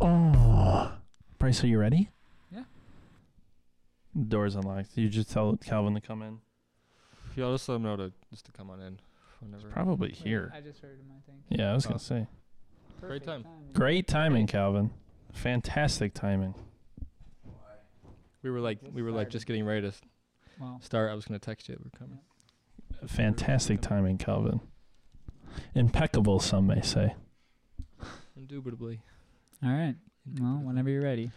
Oh, Bryce, are you ready? Yeah. Doors unlocked. You just tell Calvin to come in. Yeah, I'll just let him know to just to come on in whenever. Probably here. I just heard him. I think. Yeah, I was Oh. gonna say. Great time. timing. Great timing, Calvin. Fantastic timing. We were like we were like just getting ready to s- Well, start. I was gonna text you. We're coming. Fantastic timing, Calvin. Impeccable, some may say. Indubitably. all right. Well, whenever you're ready,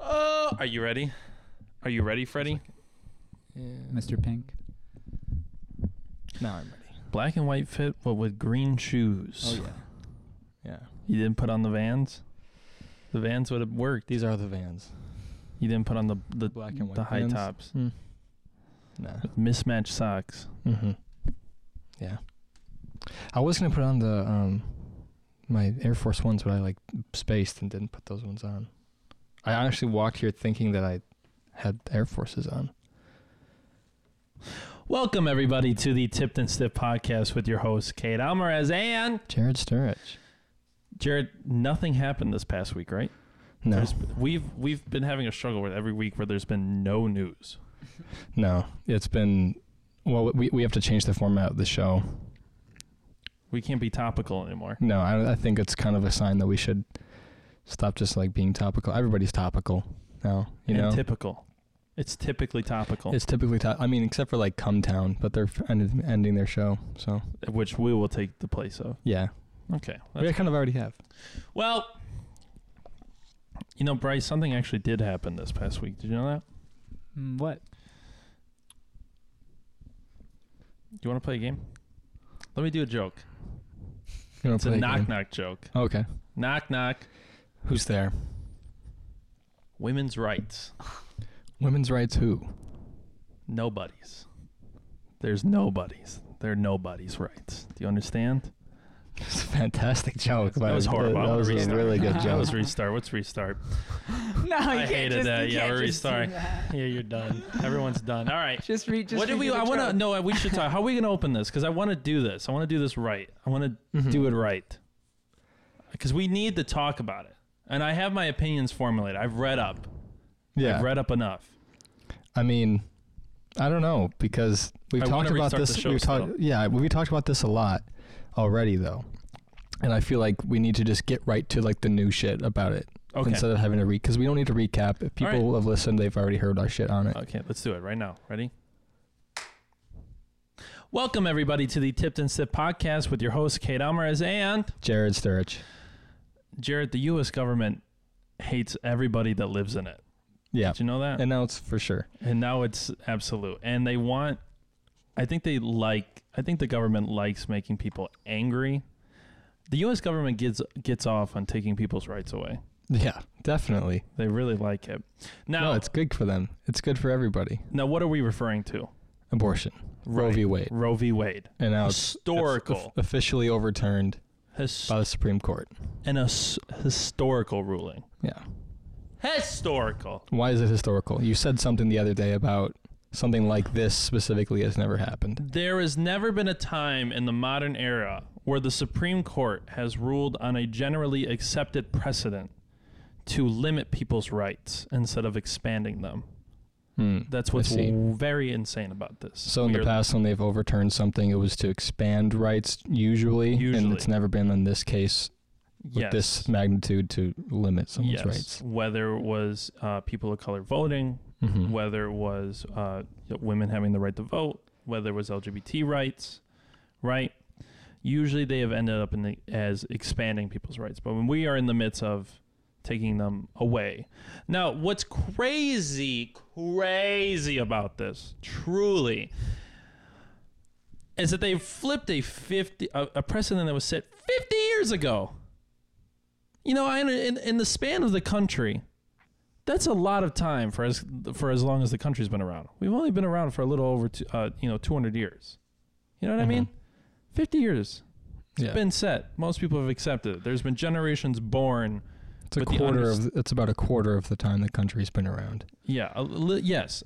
Oh, are you ready? Are you ready, Freddie? Yeah. Mr. Pink. Now I'm ready. Black and white fit, but with green shoes. Oh yeah. Yeah. You didn't put on the Vans. The Vans would have worked. These are the Vans. You didn't put on the the Black and white. the high Vans. tops. Hmm. Nah. Mismatched socks. Mm-hmm. Yeah. I was gonna put on the um my Air Force ones, but I like spaced and didn't put those ones on. I actually walked here thinking that I had Air Forces on. Welcome everybody to the Tipped and Stiff podcast with your host Cade Alvarez and Jarod Sturridge. Jarod. Nothing happened this past week, right? No, There's- we've we've been having a struggle with every week where there's been no news. no. It's been well. We we have to change the format of the show. We can't be topical anymore. No, I, I think it's kind of a sign that we should stop just like being topical. Everybody's topical now. You and know, typical. It's typically topical, it's typically. To- I mean, except for like Cum Town, but they're f- ended, ending their show. So which we will take the place of. yeah, Okay. we that's- kind of already have. well, you know, Bryce, something actually did happen this past week. Did you know that? Mm, what? Do you want to play a game? Let me do a joke. It's a play knock game? knock joke. Okay, Knock knock. who's there? Women's rights. Women's rights. Who? Nobodies. There's nobodies. They're nobody's rights. Do you understand? It's a fantastic joke. That was horrible. That was a really good joke. Let's restart. Let's restart. No, I hated that. Yeah, we're restarting. Just, Yeah, you're done. Everyone's done. All right. just read. Just what did we? I want to joke. know. We should talk. How are we going to open this? Because I want to do this. I want to do this right. I want to Mhm. do it right. Because we need to talk about it. And I have my opinions formulated. I've read up. Yeah, I've read up enough. I mean, I don't know because we've I talked about this. the show we've talked, yeah, we talked about this a lot already, though, and I feel like we need to just get right to like the new shit about it Okay. instead of having to read because we don't need to recap. If people right. have listened, they've already heard our shit on it. Okay, let's do it right now. Ready? Welcome, everybody, to the Tipped and Sip podcast with your host, Cade Alvarez and Jarod Sturridge. Jarod. The U.S. government hates everybody that lives in it. Yeah, Did you know that? and now it's for sure. and now it's absolute and they want i think they like i think the government likes making people angry the us government gets gets off on taking people's rights away Yeah, definitely. they really like it now no, it's good for them. It's good for everybody. now what are we referring to Abortion. Roe Right. v. Wade. roe v wade And now it's- Historical. it's of- officially overturned His, by the Supreme Court. an his, historical ruling Yeah. historical Why is it historical? You said something the other day about something like this specifically has never happened. There has never been a time in the modern era where the Supreme Court has ruled on a generally accepted precedent to limit people's rights instead of expanding them. Hmm. That's what's very insane about this. So in the past, when they've overturned something, it was to expand rights usually, Usually. and it's never been in this case with yes, this magnitude to limit someone's yes. rights. Whether it was uh, people of color voting, Mhm. whether it was uh, women having the right to vote, whether it was LGBT rights, right? Usually they have ended up in the, as expanding people's rights, but when we are in the midst of taking them away. Now, what's crazy, crazy about this, truly, is that they flipped a 50 a, a precedent that was set 50 years ago. You know, I, in, in the span of the country, that's a lot of time for as for as long as the country's been around. We've only been around for a little over two, uh, you know 200 years. You know what I mean? 50 years. It's Yeah. been set. Most people have accepted it. There's been generations born. It's a quarter underst- of. It's about a quarter of the time the country's been around. Yeah, a li- yes.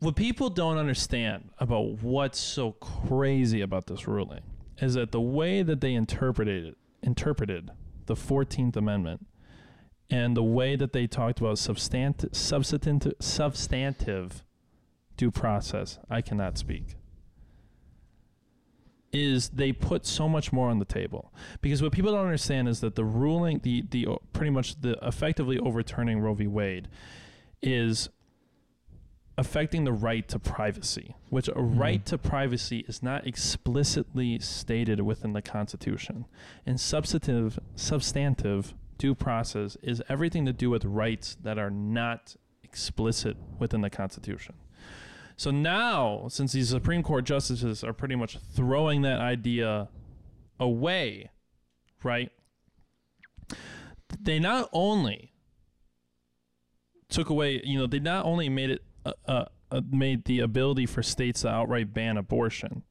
What people don't understand about what's so crazy about this ruling is that the way that they interpreted it, interpreted the 14th Amendment and the way that they talked about substantive substantive substantive due process, I cannot speak. Is they put so much more on the table because what people don't understand is that the ruling, the the pretty much the effectively overturning Roe v. Wade, is affecting the right to privacy, which a hmm. right to privacy is not explicitly stated within the Constitution. And substantive substantive due process is everything to do with rights that are not explicit within the Constitution. So now, since these Supreme Court justices are pretty much throwing that idea away, right? They not only took away, you know, they not only made it uh, uh, uh, made the ability for states to outright ban abortion.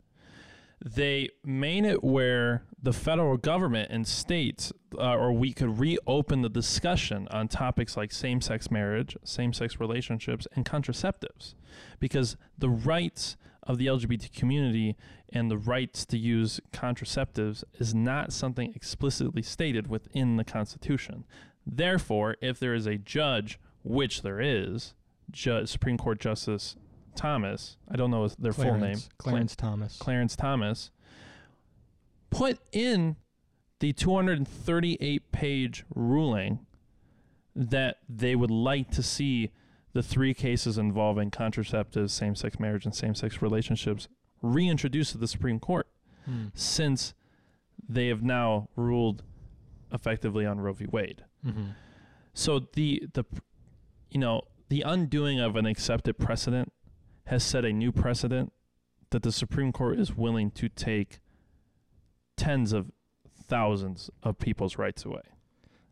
They made it where the federal government and states, uh, or we could reopen the discussion on topics like same sex marriage, same sex relationships, and contraceptives. Because the rights of the LGBT community and the rights to use contraceptives is not something explicitly stated within the Constitution. Therefore, if there is a judge, which there is, Ju- Supreme Court Justice Thomas, I don't know their full name, Clarence, Clarence Thomas. Clarence Thomas, put in the 238 page ruling that they would like to see the three cases involving contraceptives, same sex marriage, and same sex relationships reintroduced to the Supreme Court Hmm. since they have now ruled effectively on Roe v. Wade. Mm-hmm. So the the you know the undoing of an accepted precedent has set a new precedent that the Supreme Court is willing to take tens of thousands of people's rights away.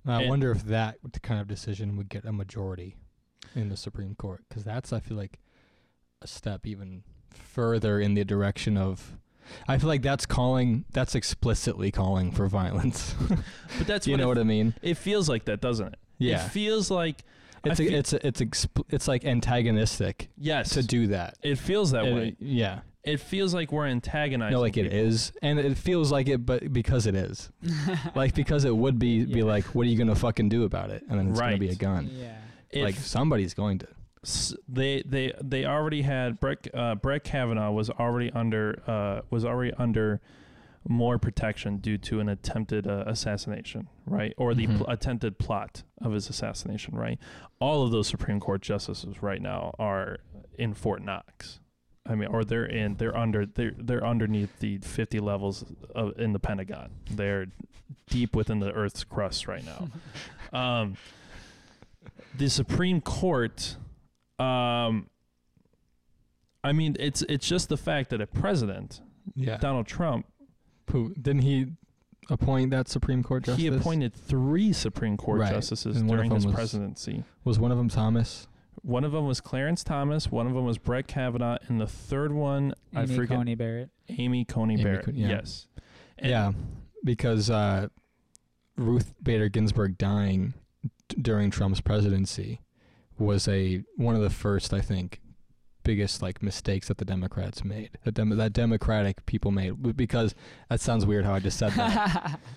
I And- wonder if that kind of decision would get a majority in the Supreme Court because that's I feel like a step even further in the direction of. I feel like that's calling. That's explicitly calling for violence. But that's you what know it, what I mean? it feels like that, doesn't it? Yeah. It feels like I It's a, feel- it's a, it's exp- it's like antagonistic yes. to do that. it feels that And way. yeah. It feels like we're antagonizing. No, like it people. is, and it feels like it, but because it is, like because it would be be Yeah. like, what are you gonna fucking do about it? And then it's gonna be a gun. yeah. If- like somebody's going to. s- they they they already had Brett uh, Brett Kavanaugh was already under uh, was already under more protection due to an attempted uh, assassination, right, or the Mhm. pl- attempted plot of his assassination, right. All of those Supreme Court justices right now are in Fort Knox. I mean, or they're in they're under they're they're underneath the 50 levels of in the Pentagon. They're deep within the Earth's crust right now. um, the Supreme Court, um, I mean, it's it's just the fact that a president, Yeah. Donald Trump, Who didn't he appoint that Supreme Court justice? he appointed three Supreme Court Right. justices And one of during them his was- presidency. Was one of them Thomas? One of them was Clarence Thomas. One of them was Brett Kavanaugh, and the third one I Amy forget. Coney Barrett. Amy Coney Amy Barrett. Co- yeah. Yes. And- yeah, because uh, Ruth Bader Ginsburg dying d- during Trump's presidency was a one of the first, I think, biggest like mistakes that the Democrats made. That dem- that Democratic people made because that sounds weird how I just said that.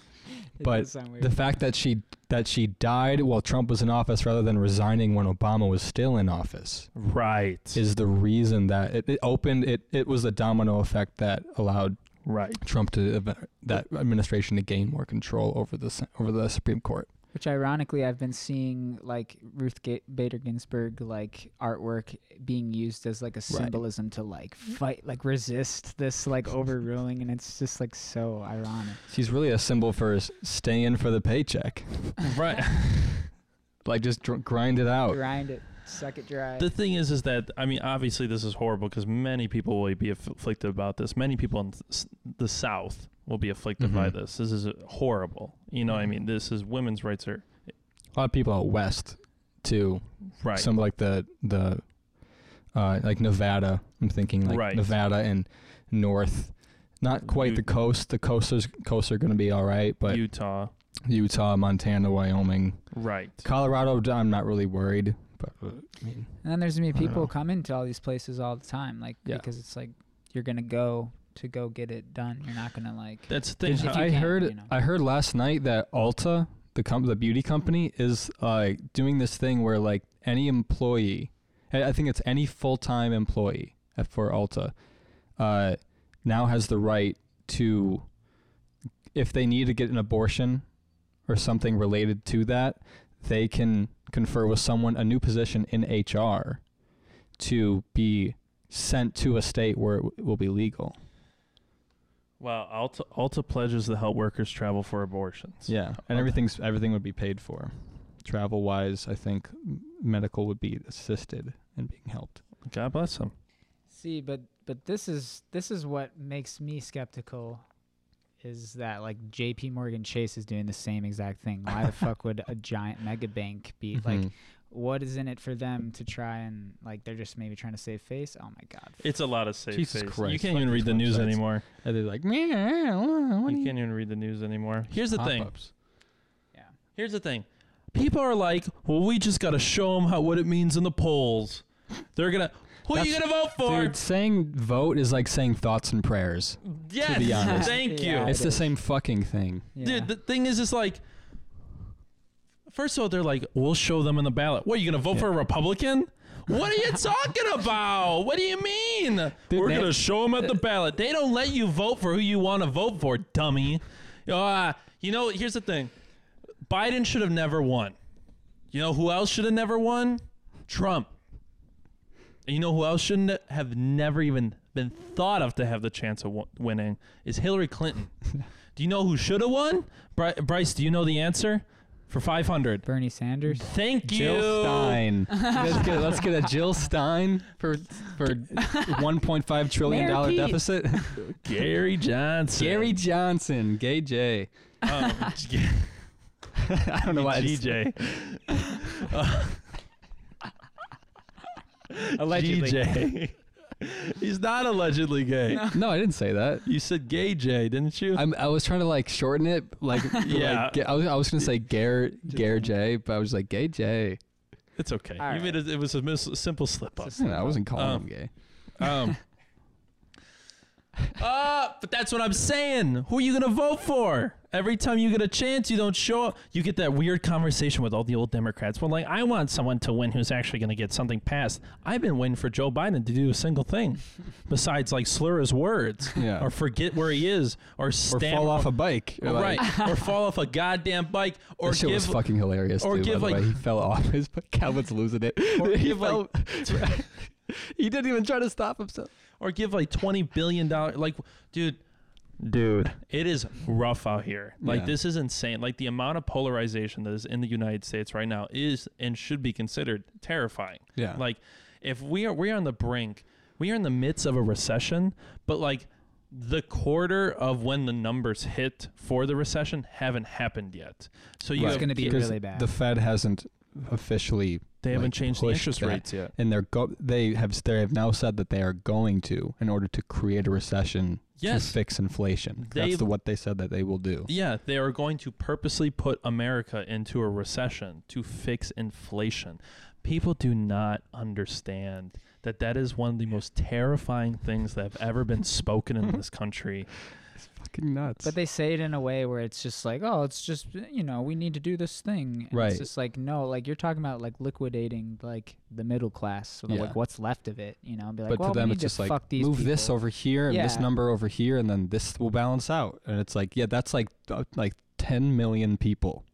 But does sound weird. the fact that she that she died while Trump was in office rather than resigning when Obama was still in office Right. is the reason that it, it opened it it was a domino effect that allowed right. Trump to that administration to gain more control over the over the Supreme Court. Which ironically, I've been seeing like Ruth Ga- Bader Ginsburg like artwork being used as like a symbolism to like mm-hmm. fight, like resist this like overruling, and it's just like so ironic. She's really a symbol for staying for the paycheck. Right. Like just dr- grind it out. Grind it, suck it dry. The thing is, is that I mean, obviously, this is horrible because many people will be afflicted about this. Many people in s- the South will be afflicted by Mhm. this. This is horrible. You know, what I mean, this is women's rights are A lot of people out west too. right. Some like the the uh, like Nevada. I'm thinking like Right. Nevada and North Not quite U- the coast. The coasters coasts are going to be all right, but Utah. Utah, Montana, Wyoming, Right. Colorado, I'm not really worried. But uh, I mean, And then there's gonna be people coming to all these places all the time, like Yeah. because it's like you're gonna go to go get it done. You're not gonna like. That's the thing. I can, heard you know. I heard last night that Ulta, the com- the beauty company, is uh, doing this thing where like any employee, I I think it's any full time employee at- for Ulta, uh, now has the right to, if they need to get an abortion, or something related to that, they can confer with someone a new position in HR, to be sent to a state where it w- will be legal. Well, Ulta, Ulta pledges to help workers travel for abortions. Yeah, and Okay. everything's everything would be paid for. Travel wise, I think medical would be assisted and being helped. God bless them. See, but but this is this is what makes me skeptical, is that like J.P. Morgan Chase is doing the same exact thing. Why the fuck would a giant mega bank be mm-hmm. like? What is in it for them to try and like? They're just maybe trying to save face. Oh my god. It's a lot of safe Jesus face. Christ, You can't fuck even read the news websites. anymore. and they're like, man, what You can't even read the news anymore. Here's the thing. Pop-ups. Yeah. Here's the thing. People are like, well, we just got to show them how what it means in the polls. They're gonna. Who are you gonna vote for? Dude, saying vote is like saying thoughts and prayers. yes. be honest. Thank you. Yeah. it's it the is. same fucking thing. Yeah. Dude, the thing is, it's like, first of all, they're like, we'll show them in the ballot. What, are you going to vote Yeah. for a Republican? What are you talking about? What do you mean? Dude, We're going to show them at the ballot. They don't let you vote for who you want to vote for, dummy. Uh, you know, here's the thing Biden should have never won. You know who else should have never won? Trump. And you know who else shouldn't have never even been thought of to have the chance of winning is Hillary Clinton. do you know who should have won? Bryce, do you know the answer? For 500. Bernie Sanders. Thank you. Jill Stein. let's, get, let's get a Jill Stein for for 1.5 trillion Mayor dollar Pete. deficit. Gary Johnson. Gary Johnson, Gay J. Um, I don't know why. I just- GJ. Allegedly. GJ. He's not allegedly gay. No, I didn't say that. You said gay J, didn't you? I'm, I was trying to like shorten it, like Yeah. Like, I was I was gonna say Gare Gare J, but I was like Gay J. it's okay. All You made it, it was a mis- simple slip up. It's a I wasn't calling Um, him gay. Um. uh, but that's what I'm saying. Who are you gonna vote for? Every time you get a chance, you don't show up. You get that weird conversation with all the old Democrats. Well, like I want someone to win who's actually gonna get something passed. I've been waiting for Joe Biden to do a single thing, besides like slur his words, Yeah. or forget where he is, or Or fall off a bike. Or, like, right, or fall off a goddamn bike, or That shit give was fucking hilarious. or too, give, by the like- way. he fell off his Calvin's losing it. Or he give, like- fell. he didn't even try to stop himself. or give like twenty billion dollars. Like, dude, dude, it is rough out here. Like, Yeah. this is insane. Like, the amount of polarization that is in the United States right now is and should be considered terrifying. Yeah. Like, if we are we are on the brink, we are in the midst of a recession, but like the quarter of when the numbers hit for the recession haven't happened yet. So you It's have, gonna be Because really bad. The Fed hasn't officially they haven't like, changed the interest that. rates yet. and they're go they have they have now said that they are going to in order to create a recession Yes. to fix inflation. They've- That's the, what they said that they will do. Yeah, they are going to purposely put America into a recession to fix inflation. People do not understand that that is one of the most terrifying things that have ever been spoken in this country. It's fucking nuts. But they say it in a way where it's just like, oh, it's just you know, we need to do this thing. And Right. It's just like no, like you're talking about like liquidating like the middle class, so Yeah. like what's left of it, you know, and be like, but well, to them we it's need just to like fuck these move this over here and this number over here and then this will balance out and it's like yeah that's like uh, like 10 million people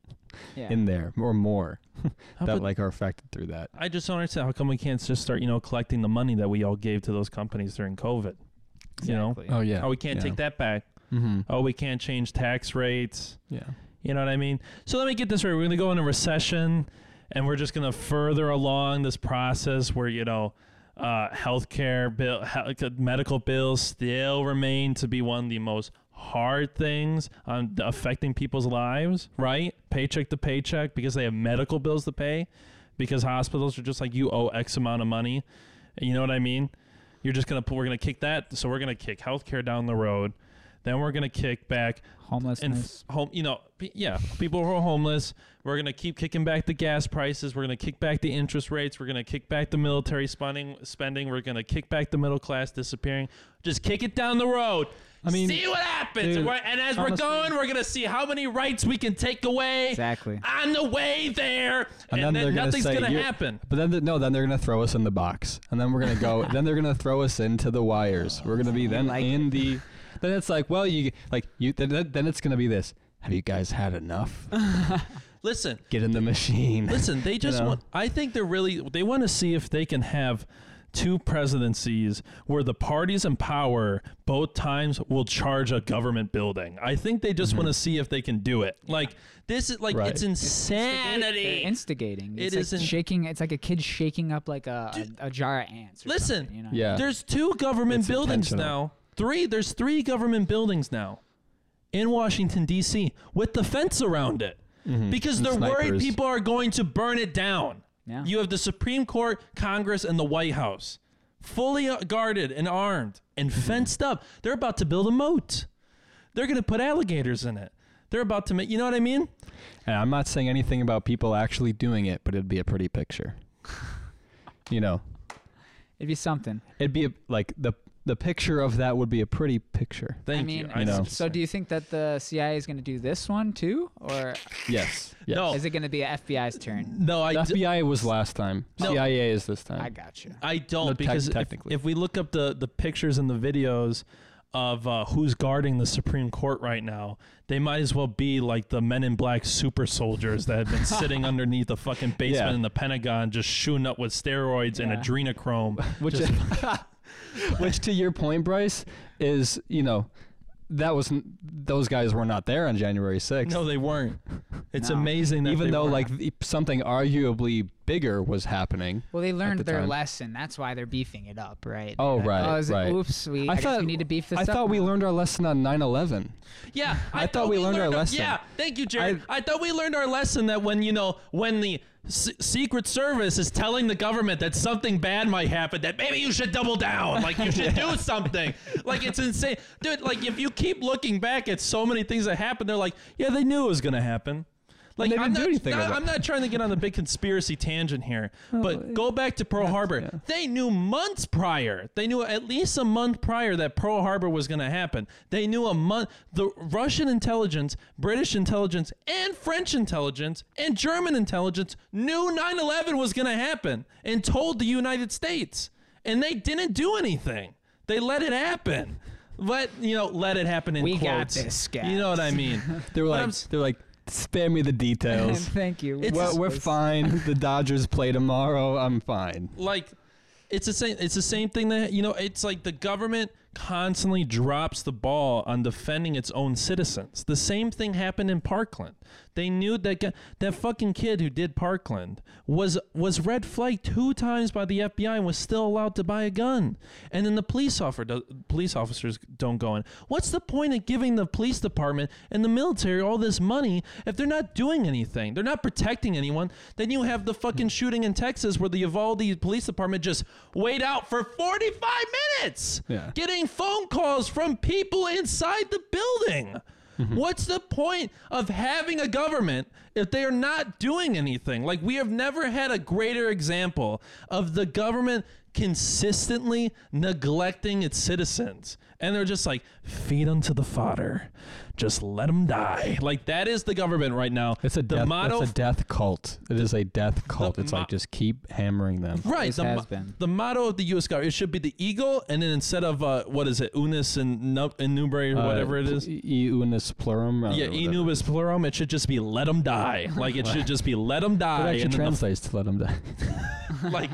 yeah. in there or more that like are affected through that I just don't understand how come we can't just start, you know, collecting the money that we all gave to those companies during COVID. Exactly. You know, oh yeah oh, we can't yeah. take that back. Mm-hmm. Oh, we can't change tax rates. yeah You know what I mean? So let me get this right. We're going to go into recession and we're just going to further along this process where, you know, uh, healthcare bill, he- medical bills still remain to be one of the most hard things on affecting people's lives, right? Paycheck to paycheck because they have medical bills to pay because hospitals are just like you owe X amount of money. You know what I mean? You're just going to, we're going to kick that. So we're going to kick healthcare down the road. Then we're gonna kick back and Homelessness. f- home. You know, p- yeah, people who are homeless. We're gonna keep kicking back the gas prices. We're gonna kick back the interest rates. We're gonna kick back the military spending. Spending. We're gonna kick back the middle class disappearing. Just kick it down the road. I mean, see what happens. dude, and as honestly- we're going, we're gonna see how many rights we can take away exactly. on the way there, And and, then then, gonna nothing's say, gonna happen. But then, th- no, then they're gonna throw us in the box, and then we're gonna go. then they're gonna throw us into the wires. We're gonna be then like in the. Then it's like, well, you like you. Then, then it's gonna be this. Have you guys had enough? Listen, Get in the machine. Listen, they just know? want. I think they're really. They want to see if they can have two presidencies where the parties in power both times will charge a government building. I think they just mm-hmm. want to see if they can do it. Like this is like Right. it's They're insanity. instigating. It It's like isn't- shaking. It's like a kid shaking up like a, a, a jar of ants. or Listen, you know? Yeah. There's two government It's buildings now. Three. There's three government buildings now in Washington D.C. with the fence around it because And they're worried people are going to burn it down. Yeah. You have the Supreme Court, Congress, and the White House fully uh, guarded and armed and fenced up. They're about to build a moat. They're going to put alligators in it. They're about to make. You know what I mean? And I'm not saying anything about people actually doing it, but it'd be a pretty picture. you know, It'd be something. it'd be a, like the the picture of that would be a pretty picture. Thank I mean, you. You know. so do you think that the CIA is going to do this one too, or Yes. yes. No. is it going to be the FBI's turn? No, I. The d- FBI was last time. No. CIA is this time. I got you. I don't No, because if, technically. if we look up the the pictures and the videos of uh, who's guarding the Supreme Court right now, they might as well be like the Men in Black super soldiers that have been sitting underneath the fucking basement Yeah. in the Pentagon, just shooting up with steroids and adrenochrome. which Just- which to your point bryce is you know that was those guys were not there on january 6th no, they weren't. It's No. amazing that even though weren't. like something arguably bigger was happening Well, they learned the their time. lesson. That's why they're beefing it up, right? Oh, They're like, right, Oh, is it, oops, we, I I, thought- we need to beef this i up. thought we learned our lesson on 9-11 Yeah, I thought we learned our lesson. Yeah, thank you, Jarod. I, thought we learned our lesson that when you know when the S- Secret Service is telling the government that something bad might happen, that maybe you should double down, like you should do something. Like it's insane, dude. Like if you keep looking back at so many things that happened, they're like, yeah, they knew it was gonna happen. Like they I'm didn't do not, anything not- I'm not trying to get on the big conspiracy tangent here, oh, but go back to Pearl Harbor. yeah. They knew months prior. They knew at least a month prior that Pearl Harbor was going to happen. They knew a month. The Russian intelligence, British intelligence, and French intelligence and German intelligence knew 9/11 was going to happen and told the United States, and they didn't do anything. They let it happen. Let you know, let it happen in We got quotes. this, guys. You know what I mean? they were like they're like spare me the details. Thank you. It's- well, we're fine. The dodgers play tomorrow. I'm fine. Like it's the same it's the same thing that you know it's like the government constantly drops the ball on defending its own citizens. The same thing happened in parkland they knew that that fucking kid who did parkland was was red flagged two times by the FBI and was still allowed to buy a gun. And then the police officer police officers don't go in. What's the point of giving the police department and the military all this money if they're not doing anything? They're not protecting anyone. Then you have the fucking shooting in Texas where the Uvalde police department just wait out for 45 minutes Yeah. getting phone calls from people inside the building Mm-hmm. What's the point of having a government if they are not doing anything? Like, we have never had a greater example of the government consistently neglecting its citizens. And they're just like, feed them to the fodder. Just let them die. Like, that is the government right now. it's a the death motto it's a death cult it is a death cult it's mo- like just keep hammering them Right. Always The, has mo- been. the motto of the U.S. government, it should be the eagle, and then instead of, uh, what is it, unis and, nu- and or Uh, whatever it is. E- unus plurum. Yeah, or e nubis plurum. It should just be let them die. Like it should just be let them die. It die. actually and then the translates to let them die. like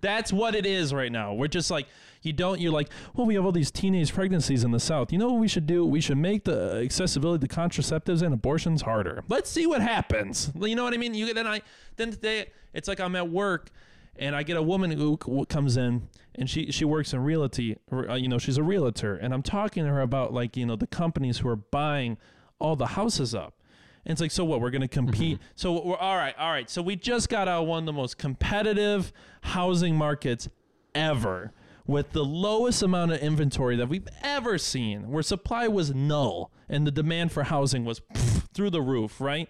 that's what it is right now. We're just like you don't. You're like, well, we have all these teenage pregnancies in the South. You know what we should do? We should make the accessibility to contraceptives and abortions harder. Let's see what happens. You know what I mean? You then I then today it's like I'm at work. And I get a woman who comes in, and she she works in realty. uh, You know, she's a realtor, and I'm talking to her about like you know the companies who are buying all the houses up. And it's like, so what? We're going to compete. So we're all right, all right. So we just got out one of the most competitive housing markets ever. With the lowest amount of inventory that we've ever seen, where supply was null and the demand for housing was pff, through the roof, right?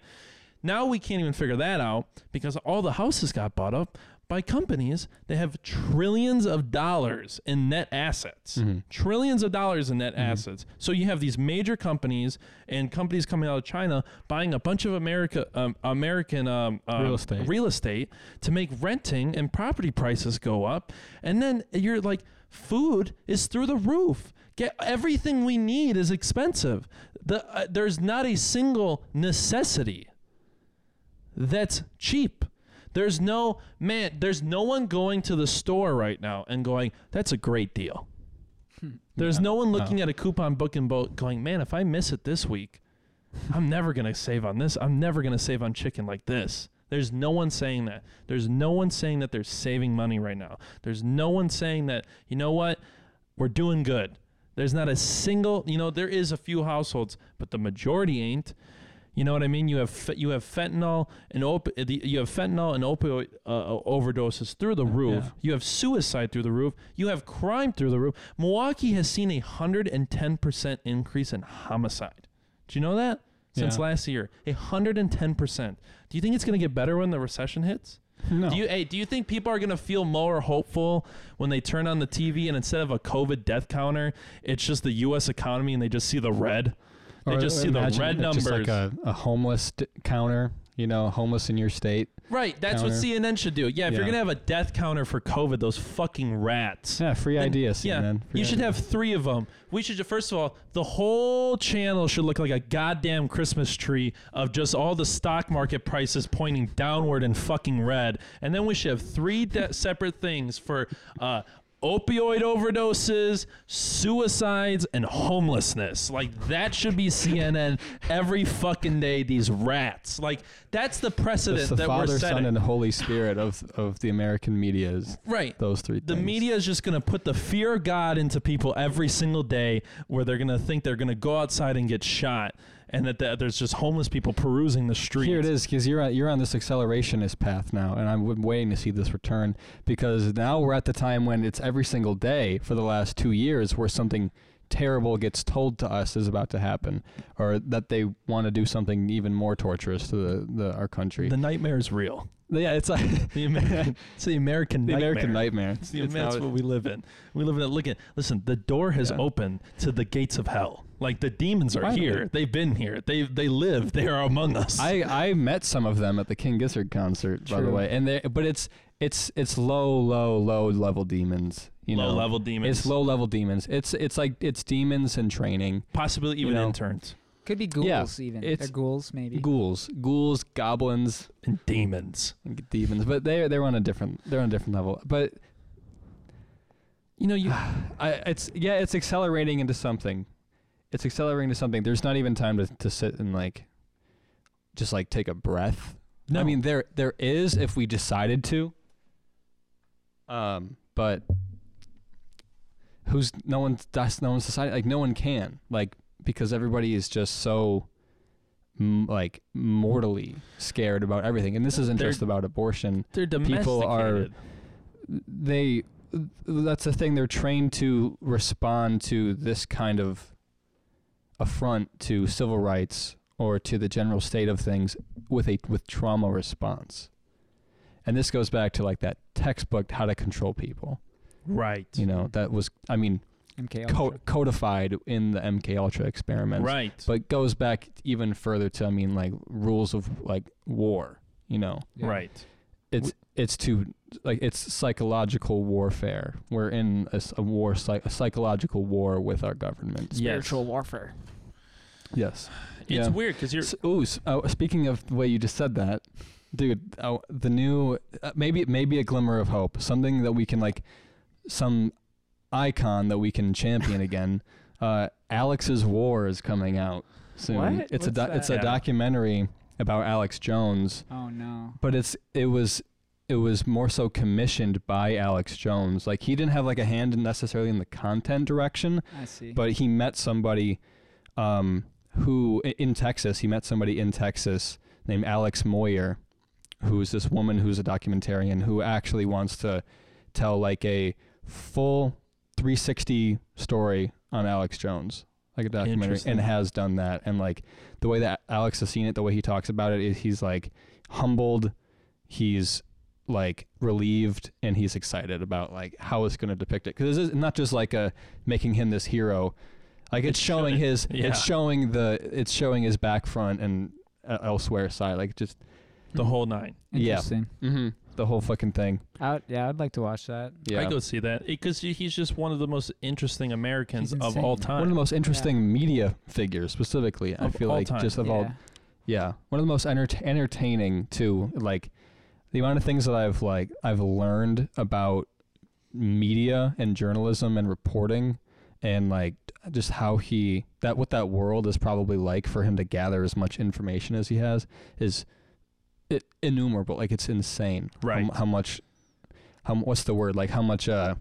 Now we can't even figure that out because all the houses got bought up by companies that have trillions of dollars in net assets. Mm-hmm. Trillions of dollars in net assets. So you have these major companies and companies coming out of China buying a bunch of America um, American um, um, Real estate. real estate to make renting and property prices go up. And then you're like food is through the roof. Get everything we need is expensive. The uh, there's not a single necessity that's cheap. There's no man, there's no one going to the store right now and going, "That's a great deal." There's no one looking at a coupon book and boat going, "Man, if I miss it this week, I'm never going to save on this. I'm never going to save on chicken like this." There's no one saying that. There's no one saying that they're saving money right now. There's no one saying that, "You know what? We're doing good." There's not a single, you know, there is a few households, but the majority ain't. You know what I mean? You have you have fentanyl and op- you have fentanyl and opioid uh, overdoses through the roof. Yeah. You have suicide through the roof. You have crime through the roof. Milwaukee has seen a hundred and ten percent increase in homicide. Do you know that? Since Yeah. last year, a hundred and ten percent. Do you think it's going to get better when the recession hits? No. Do you hey, do you think people are gonna feel more hopeful when they turn on the TV and instead of a COVID death counter, it's just the U.S. economy and they just see the red? They Or just see the red numbers. Just like a, a homeless d- counter, you know, homeless in your state. right, that's what. CNN should do. Yeah, if you're Yeah. gonna have a death counter for COVID, those fucking rats. Yeah, free Yeah, man. Free you should have three of them. We should first of all, the whole channel should look like a goddamn Christmas tree of just all the stock market prices pointing downward and fucking red, and then we should have three de- separate things for uh, opioid overdoses, suicides, and homelessness. Like that should be CNN every fucking day. These rats, like that's the precedent the that Father, we're Son, setting. and Holy Spirit of of the American media is right. those three. The things. media is just going to put the fear of God into people every single day where they're going to think they're going to go outside and get shot and that the, there's just homeless people perusing the street. Here it is, because you're on, you're on this accelerationist path now, and I'm waiting to see this return because now we're at the time when it's every single day for the last two years where something terrible gets told to us is about to happen, or that they want to do something even more torturous to the, the our country. The nightmare is real. Yeah, it's like The American, it's the American the nightmare. American nightmare. It's the, It's that's what we live in. We live in it. Look at, listen, the door has Yeah. opened to the gates of hell. Like the demons are Finally. here. They've been here. They they live. They are among us. I I met some of them at the King Gizzard concert, by the way, and they but it's it's it's low low low level demons. You low know, level demons. It's low level demons. It's it's like it's demons in training. Possibly even you know. interns Could be ghouls Yeah, even. it's- They're ghouls maybe. Ghouls, ghouls, goblins, and demons. demons, but they're they're on a different they're on a different level. But You know, you I, it's yeah, it's accelerating into something. It's accelerating to something. There's not even time to to sit and like just like take a breath. no. I mean, there there is if we decided to. Um, but who's no one's that's no one's decided like no one can like because everybody is just so m- like mortally scared about everything, and this isn't They're- just about abortion. they're domesticated. people are- They that's the thing they're trained to respond to this kind of affront to civil rights or to the general state of things with a with trauma response. And this goes back to like that textbook how to control people. right. You know, that was I mean MK co- codified in the MK Ultra experiments. Right. But goes back even further to I mean like rules of like war, you know. Yeah. Right. It's it's to like it's psychological warfare. We're in a war psych- a psychological war with our government. Yes. Spiritual warfare. Yes. It's Yeah. weird because you're. S- ooh, s- oh, speaking of the way you just said that, dude, oh, the new uh, maybe maybe a glimmer of hope, something that we can like, some icon that we can champion again. Uh, Alex's War is coming out soon. What? It's a What's do- it's a Yeah. documentary about Alex Jones, Oh no. but it's it was it was more so commissioned by Alex Jones. Like he didn't have like a hand in necessarily in the content direction, I see. but he met somebody um, who i- in Texas. He met somebody in Texas named Alex Moyer, who's this woman who's a documentarian who actually wants to tell like a full 360 story on Alex Jones, like a documentary, and has done that. And like the way that Alex has seen it, the way he talks about it, is he's like humbled, he's like relieved, and he's excited about like how it's going to depict it because it's not just like a making him this hero. Like it's, It's showing showing- his, yeah. it's showing the, it's showing his back front and uh, elsewhere side, like just The whole nine. Yeah. Mm-hmm. The whole fucking thing. I yeah, I'd like to watch that. Yeah, I go see that because he's just one of the most interesting Americans of all time. one of the most interesting media figures, specifically. I Of feel all like time. just of yeah. all, yeah, one of the most enter- entertaining too. Like the amount of things that I've like I've learned about media and journalism and reporting, and like just how he that what that world is probably like for him to gather as much information as he has is it innumerable. Like it's insane. how- Right. How, much? How what's the word? Like how much? Uh,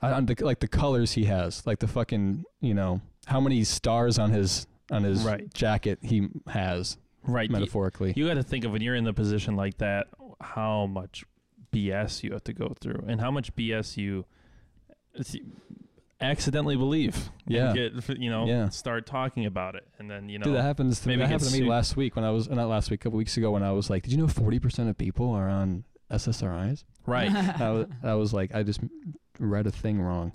I, the, like the colors he has, like the fucking you know how many stars on his on his Right. jacket he has right. You, metaphorically. you got to think of when you're in the position like that, how much BS you have to go through, and how much BS you accidentally believe. Yeah. get, you know, Yeah. start talking about it, and then you know, Dude, that happens. To, maybe that happened to me sued. last week when I was not last week, a couple weeks ago when I was like, "Did you know forty percent of people are on SSRIs?" right? I was, I was like, I just read a thing wrong.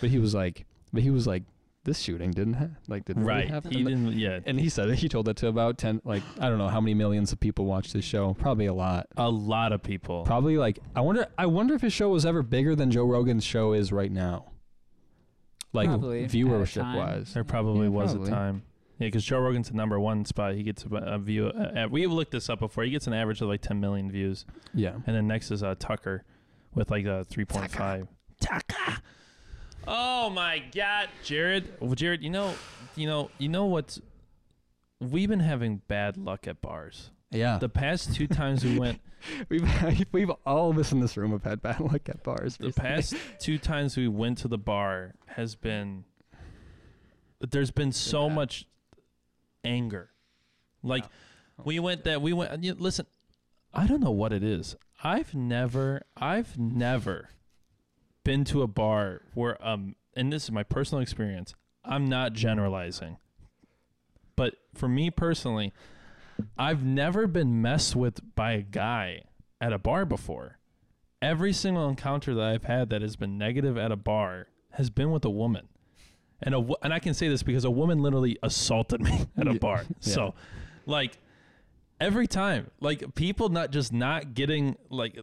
But he was like, but he was like, this shooting didn't ha- like didn't really right. happen. He didn't. Yeah. And he said it. He told that to about ten, like I don't know how many millions of people watched this show. Probably a lot. A lot of people. Probably like I wonder. I wonder if his show was ever bigger than Joe Rogan's show is right now. Like Probably, at a viewership time. wise. There probably Yeah, was probably. a time. Yeah, because Joe Rogan's the number one spot. He gets a, a view. Uh, we've looked this up before. He gets an average of like 10 million views, Yeah. and then next is uh, Tucker with like a 3.5. Tucker. Oh my God, Jarod. Well, Jarod, you know, you know, you know what's? We've been having bad luck at bars. Yeah. The past two times we went, we've we've all of us in this room have had bad luck at bars. the recently. past two times we went to the bar has been. There's been so bad. much anger. Like we went that we went. You listen, I don't know what it is. I've never, I've never been to a bar where um, and this is my personal experience. I'm not generalizing, but for me personally, I've never been messed with by a guy at a bar before. Every single encounter that I've had that has been negative at a bar has been with a woman. And a and I can say this because a woman literally assaulted me at a bar. Yeah. So like every time, like people not just not getting like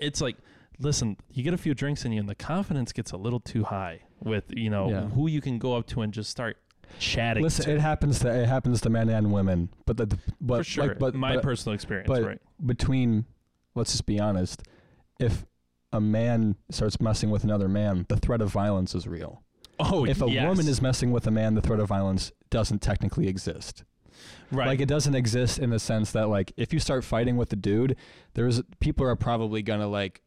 it's like listen, you get a few drinks in you and the confidence gets a little too high with, you know, Yeah. who you can go up to and just start chatting Listen, to. it happens to it happens to men and women, but the but For sure. like, but my but personal experience, but right? between, let's just be honest, if a man starts messing with another man, the threat of violence is real. Oh, if a yes. woman is messing with a man, the threat of violence doesn't technically exist. right. Like it doesn't exist in the sense that like if you start fighting with a dude, there's people are probably gonna like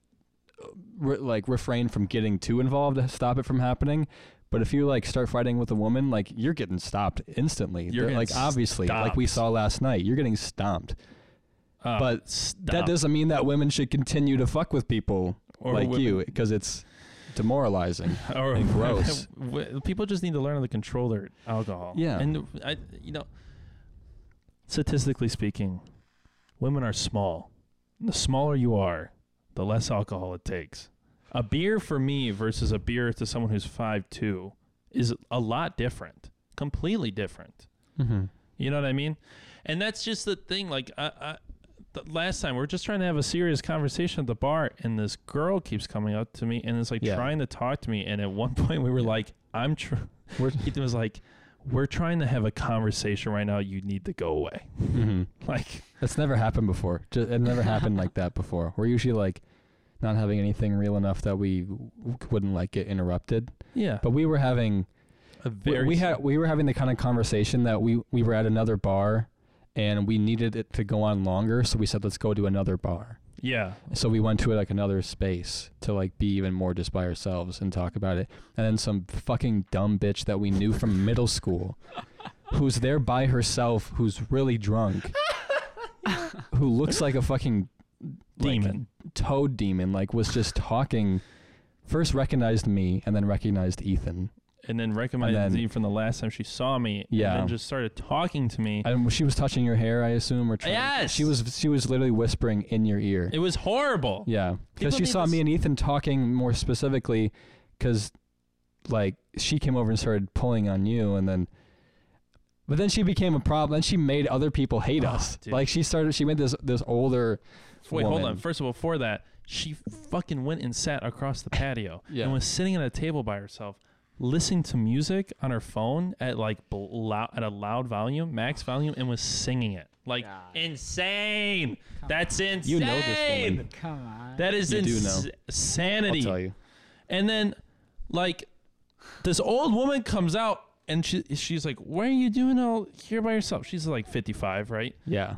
re- like refrain from getting too involved to stop it from happening. But if you like start fighting with a woman, like you're getting stopped instantly. You're like obviously, like we saw last night, you're getting stomped. Uh, but stop. That doesn't mean that women should continue to fuck with people Or like women- you because it's demoralizing. or and gross. people just need to learn how to control their alcohol. Yeah. and I, you know, statistically speaking, women are small. The smaller you are, the less alcohol it takes. A beer for me versus a beer to someone who's five two is a lot different, completely different. Mm-hmm. You know what I mean? And that's just the thing. Like, I, I, the last time we are just trying to have a serious conversation at the bar, and this girl keeps coming up to me and is like Yeah. trying to talk to me. And at one point, we were like, "I'm," tr-, it was like, "We're trying to have a conversation right now. You need to go away." Mm-hmm. Like, That's never happened before. Ju- It never happened like that before. We're usually like not having anything real enough that we wouldn't like get interrupted. yeah, But we were having a we, very we had we were having the kind of conversation that we we were at another bar and we needed it to go on longer, so we said let's go to another bar. yeah, So we went to like another space to like be even more just by ourselves and talk about it. And then some fucking dumb bitch that we knew from middle school who's there by herself, who's really drunk, who looks like a fucking like, demon. Toad demon, like was just talking first recognized me and then recognized Ethan. and then recommended then- me from the last time she saw me. Yeah. And then just started talking to me. And she was touching your hair, I assume, or trying, Yes! she was she was literally whispering in your ear. It was horrible. yeah, because she saw me and Ethan talking more specifically, because like she came over and started pulling on you, and then. But then she became a problem. Then she made other people hate Oh, us. dude. Like she started. She made this this older. Wait, hold on. First of all, before that, she fucking went and sat across the patio Yeah. and was sitting at a table by herself, listening to music on her phone at like bl- lou- at a loud volume, max volume, and was singing it. Like God. insane. Come That's on. insane. You know this woman. Come on. That is You do know. I'll insanity. tell you. And then, like, this old woman comes out and she she's like, "Why are you doing all here by yourself?" She's like 55, right? Yeah.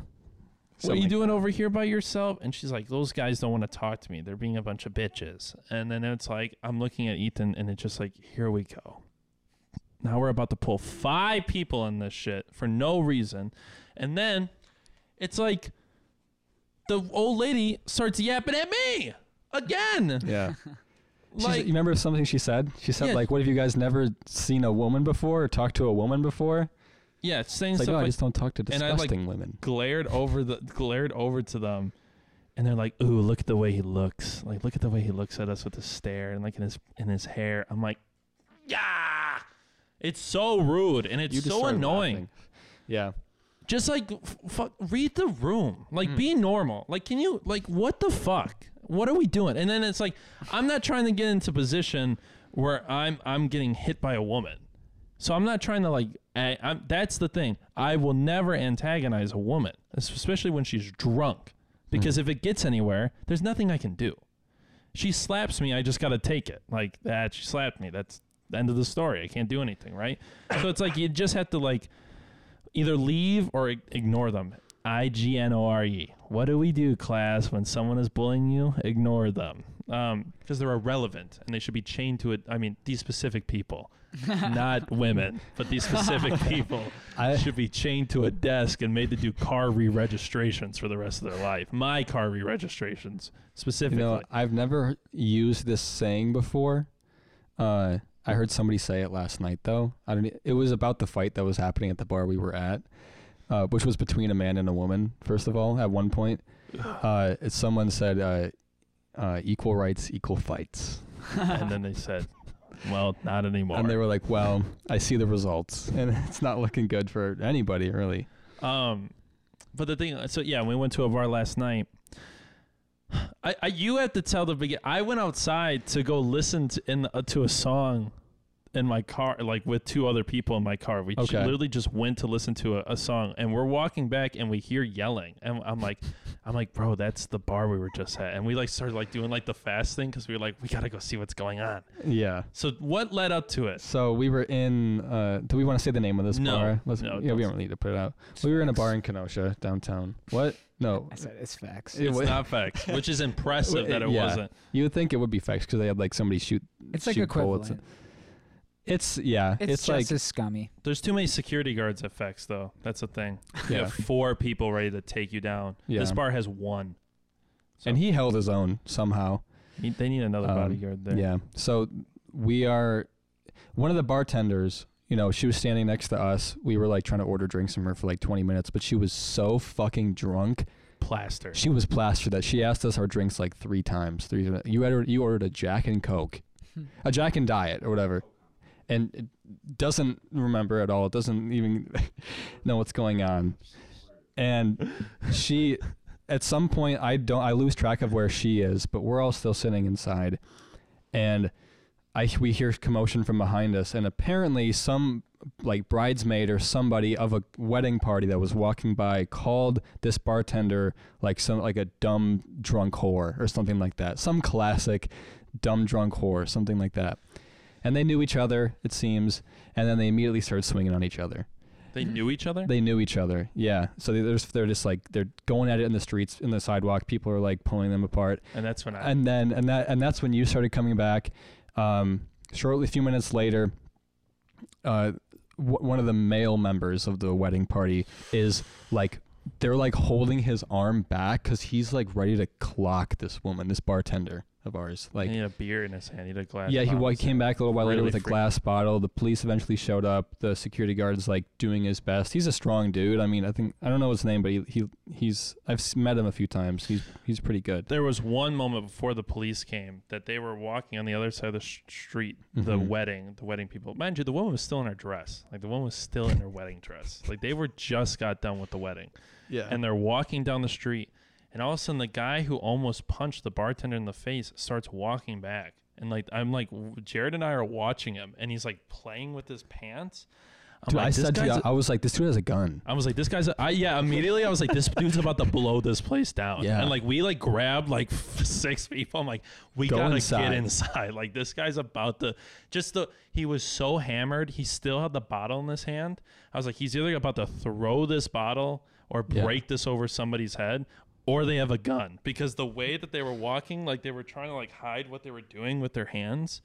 What are you Something doing like over here by yourself? And she's like, those guys don't want to talk to me. They're being a bunch of bitches. And then it's like, I'm looking at Ethan and it's just like, here we go. Now we're about to pull five people in this shit for no reason. And then it's like, the old lady starts yapping at me again. Yeah. Like, you remember something she said? She said Yeah. like, "What have you guys never seen a woman before or talked to a woman before?" Yeah, saying It's like, stuff "No, I like, just don't talk to and I, like, disgusting women." glared over the glared over to them and they're like ooh look at the way he looks. Like look at the way he looks at us with his stare and like in his in his hair. I'm like yeah! It's so rude and it's You just so started annoying. laughing. Yeah. just like f- fuck read the room. Like Hmm. be normal. Like can you like what the fuck? What are we doing? And then it's like i'm not trying to get into position where i'm i'm getting hit by a woman. So i'm not trying to like I, I'm, that's the thing i will never antagonize a woman especially when she's drunk because if it gets anywhere there's nothing i can do she slaps me i just gotta take it like that she slapped me that's the end of the story i can't do anything right so it's like you just have to like either leave or ig- ignore them. I G N O R E. What do we do, class, when someone is bullying you? Ignore them. Um, because they're irrelevant and they should be chained to it. I mean, these specific people, not women, but these specific people I should be chained to a desk and made to do car re-registrations for the rest of their life. My car re-registrations you specifically. know, I've never used this saying before. Uh I heard somebody say it last night though. I don't it was about the fight that was happening at the bar we were at. Uh, which was between a man and a woman, first of all, at one point. Uh, someone said, uh, uh, equal rights, equal fights. and then they said, "Well, not anymore." And they were like, well, I see the results. And it's not looking good for anybody, really. Um, but the thing, so yeah, we went to a bar last night. I, I you have to tell the begin. I went outside to go listen to in uh, to a song in my car, like with two other people in my car. We j- Okay. literally just went to listen to a, a song, and we're walking back, and we hear yelling, and I'm like, I'm like, bro, that's the bar we were just at, and we like started like doing like the fast thing because we were like, we gotta go see what's going on. Yeah. So what led up to it? So we were in. Uh, do we want to say the name of this No. bar? Let's, No, yeah, don't we don't need to put it out. we were in a bar in Kenosha downtown. What? No. I said it's facts. It It's wa- not facts, which is impressive that it Yeah. wasn't. You would think it would be facts because they had like somebody shoot. It's like shoot bullets. Equivalent. It's yeah. It's, It's, just like as scummy. There's too many security guards at Fex, though. That's the thing. You yeah. have four people ready to take you down. This bar has one. So And he held his own somehow. he- they need another Um, bodyguard there. Yeah. So we are one of the bartenders, you know, she was standing next to us. We were like trying to order drinks from her for like 20 minutes, but she was so fucking drunk. Plaster. She was plastered that she asked us our drinks like three times. Three you ordered you ordered a Jack and Coke. A Jack and Diet or whatever. And it doesn't remember at all. It doesn't even know what's going on. And she at some point I don't I lose track of where she is, but we're all still sitting inside. And I we hear commotion from behind us and apparently some like bridesmaid or somebody of a wedding party that was walking by called this bartender like some like a dumb drunk whore or something like that. Some classic dumb drunk whore, something like that. And they knew each other, it seems, and then they immediately started swinging on each other. They knew each other. They knew each other, yeah. So they, they're just, they're just like they're going at it in the streets, in the sidewalk. People are like pulling them apart, and that's when I. and then and that and that's when you started coming back. Um, shortly, a few minutes later, uh, w- one of the male members of the wedding party is like they're like holding his arm back because he's like ready to clock this woman, this bartender. Of ours. Like, he had a beer in his hand. He had a glass. yeah, he, bottle wa- he came back a little while later with a freaky. glass bottle. The police eventually showed up. The security guard's like doing his best. He's a strong dude. I mean, I think I don't know his name, but he, he he's I've met him a few times. He's he's pretty good. There was one moment before the police came that they were walking on the other side of the sh- street, the Mhm. wedding, the wedding people. Mind you, the woman was still in her dress. Like the woman was still in her wedding dress. Like they were just got done with the wedding, Yeah. and they're walking down the street, and all of a sudden the guy who almost punched the bartender in the face starts walking back, and like I'm like Jarod and I are watching him, and he's like playing with his pants. I'm Dude, like, I said to you, a- I was like, this dude has a gun. I was like, this guy's. A, I yeah. Immediately, I was like, this dude's about to blow this place down. Yeah. And like, we like grabbed like six people. I'm like, we Go gotta inside. get inside. Like, this guy's about to. Just the. He was so hammered. He still had the bottle in his hand. I was like, he's either about to throw this bottle or Yeah. break this over somebody's head. Or they have a gun because the way that they were walking, like they were trying to like hide what they were doing with their hands.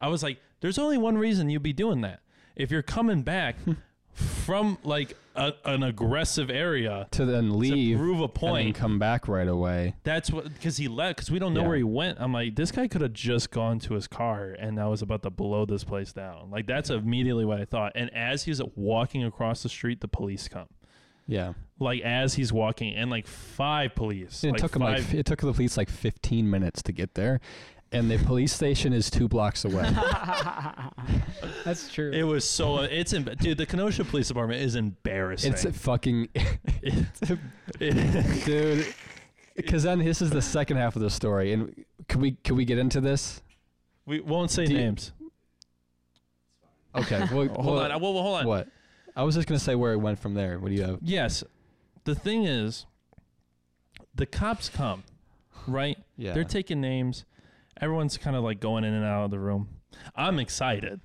I was like, there's only one reason you'd be doing that. If you're coming back from like a, an aggressive area To then leave to prove a and then come back right away. that's what because he left because we don't know Yeah. where he went. I'm like, this guy could have just gone to his car and I was about to blow this place down. Like that's immediately what I thought. And as he's walking across the street, the police come. Yeah. Like as he's walking, and like five police. It like took him like it took the police like 15 minutes to get there, and the police station is two blocks away. That's true. It was so it's in, dude. The Kenosha Police Department is embarrassing. it's a fucking It's it- dude. Because then this is the second half of the story, and can we can we get into this? we won't say Do you- names. Okay. Well, hold well, on. Well, well, hold on. What? I was just gonna say where it went from there. What do you have? Yes. The thing is, the cops come, right? Yeah. They're taking names. Everyone's kind of like going in and out of the room. I'm excited.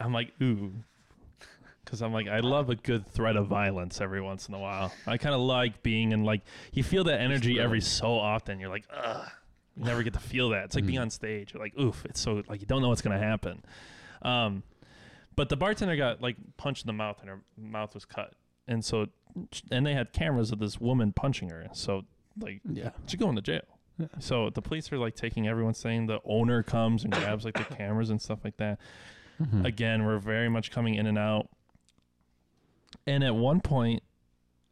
I'm like, ooh. Because I'm like, I love a good threat of violence every once in a while. I kind of like being in, like, you feel that energy every so often. You're like, ugh. You never get to feel that. It's like being Mhm. on stage. You're like, oof. It's so, like, you don't know what's going to happen. Um, but the bartender got, like, punched in the mouth and her mouth was cut. And so, and they had cameras of this woman punching her. So, like, yeah. she's going to jail. Yeah. So the police are like taking everyone saying the owner comes and grabs like the cameras and stuff like that. Mhm. Again, we're very much coming in and out. And at one point,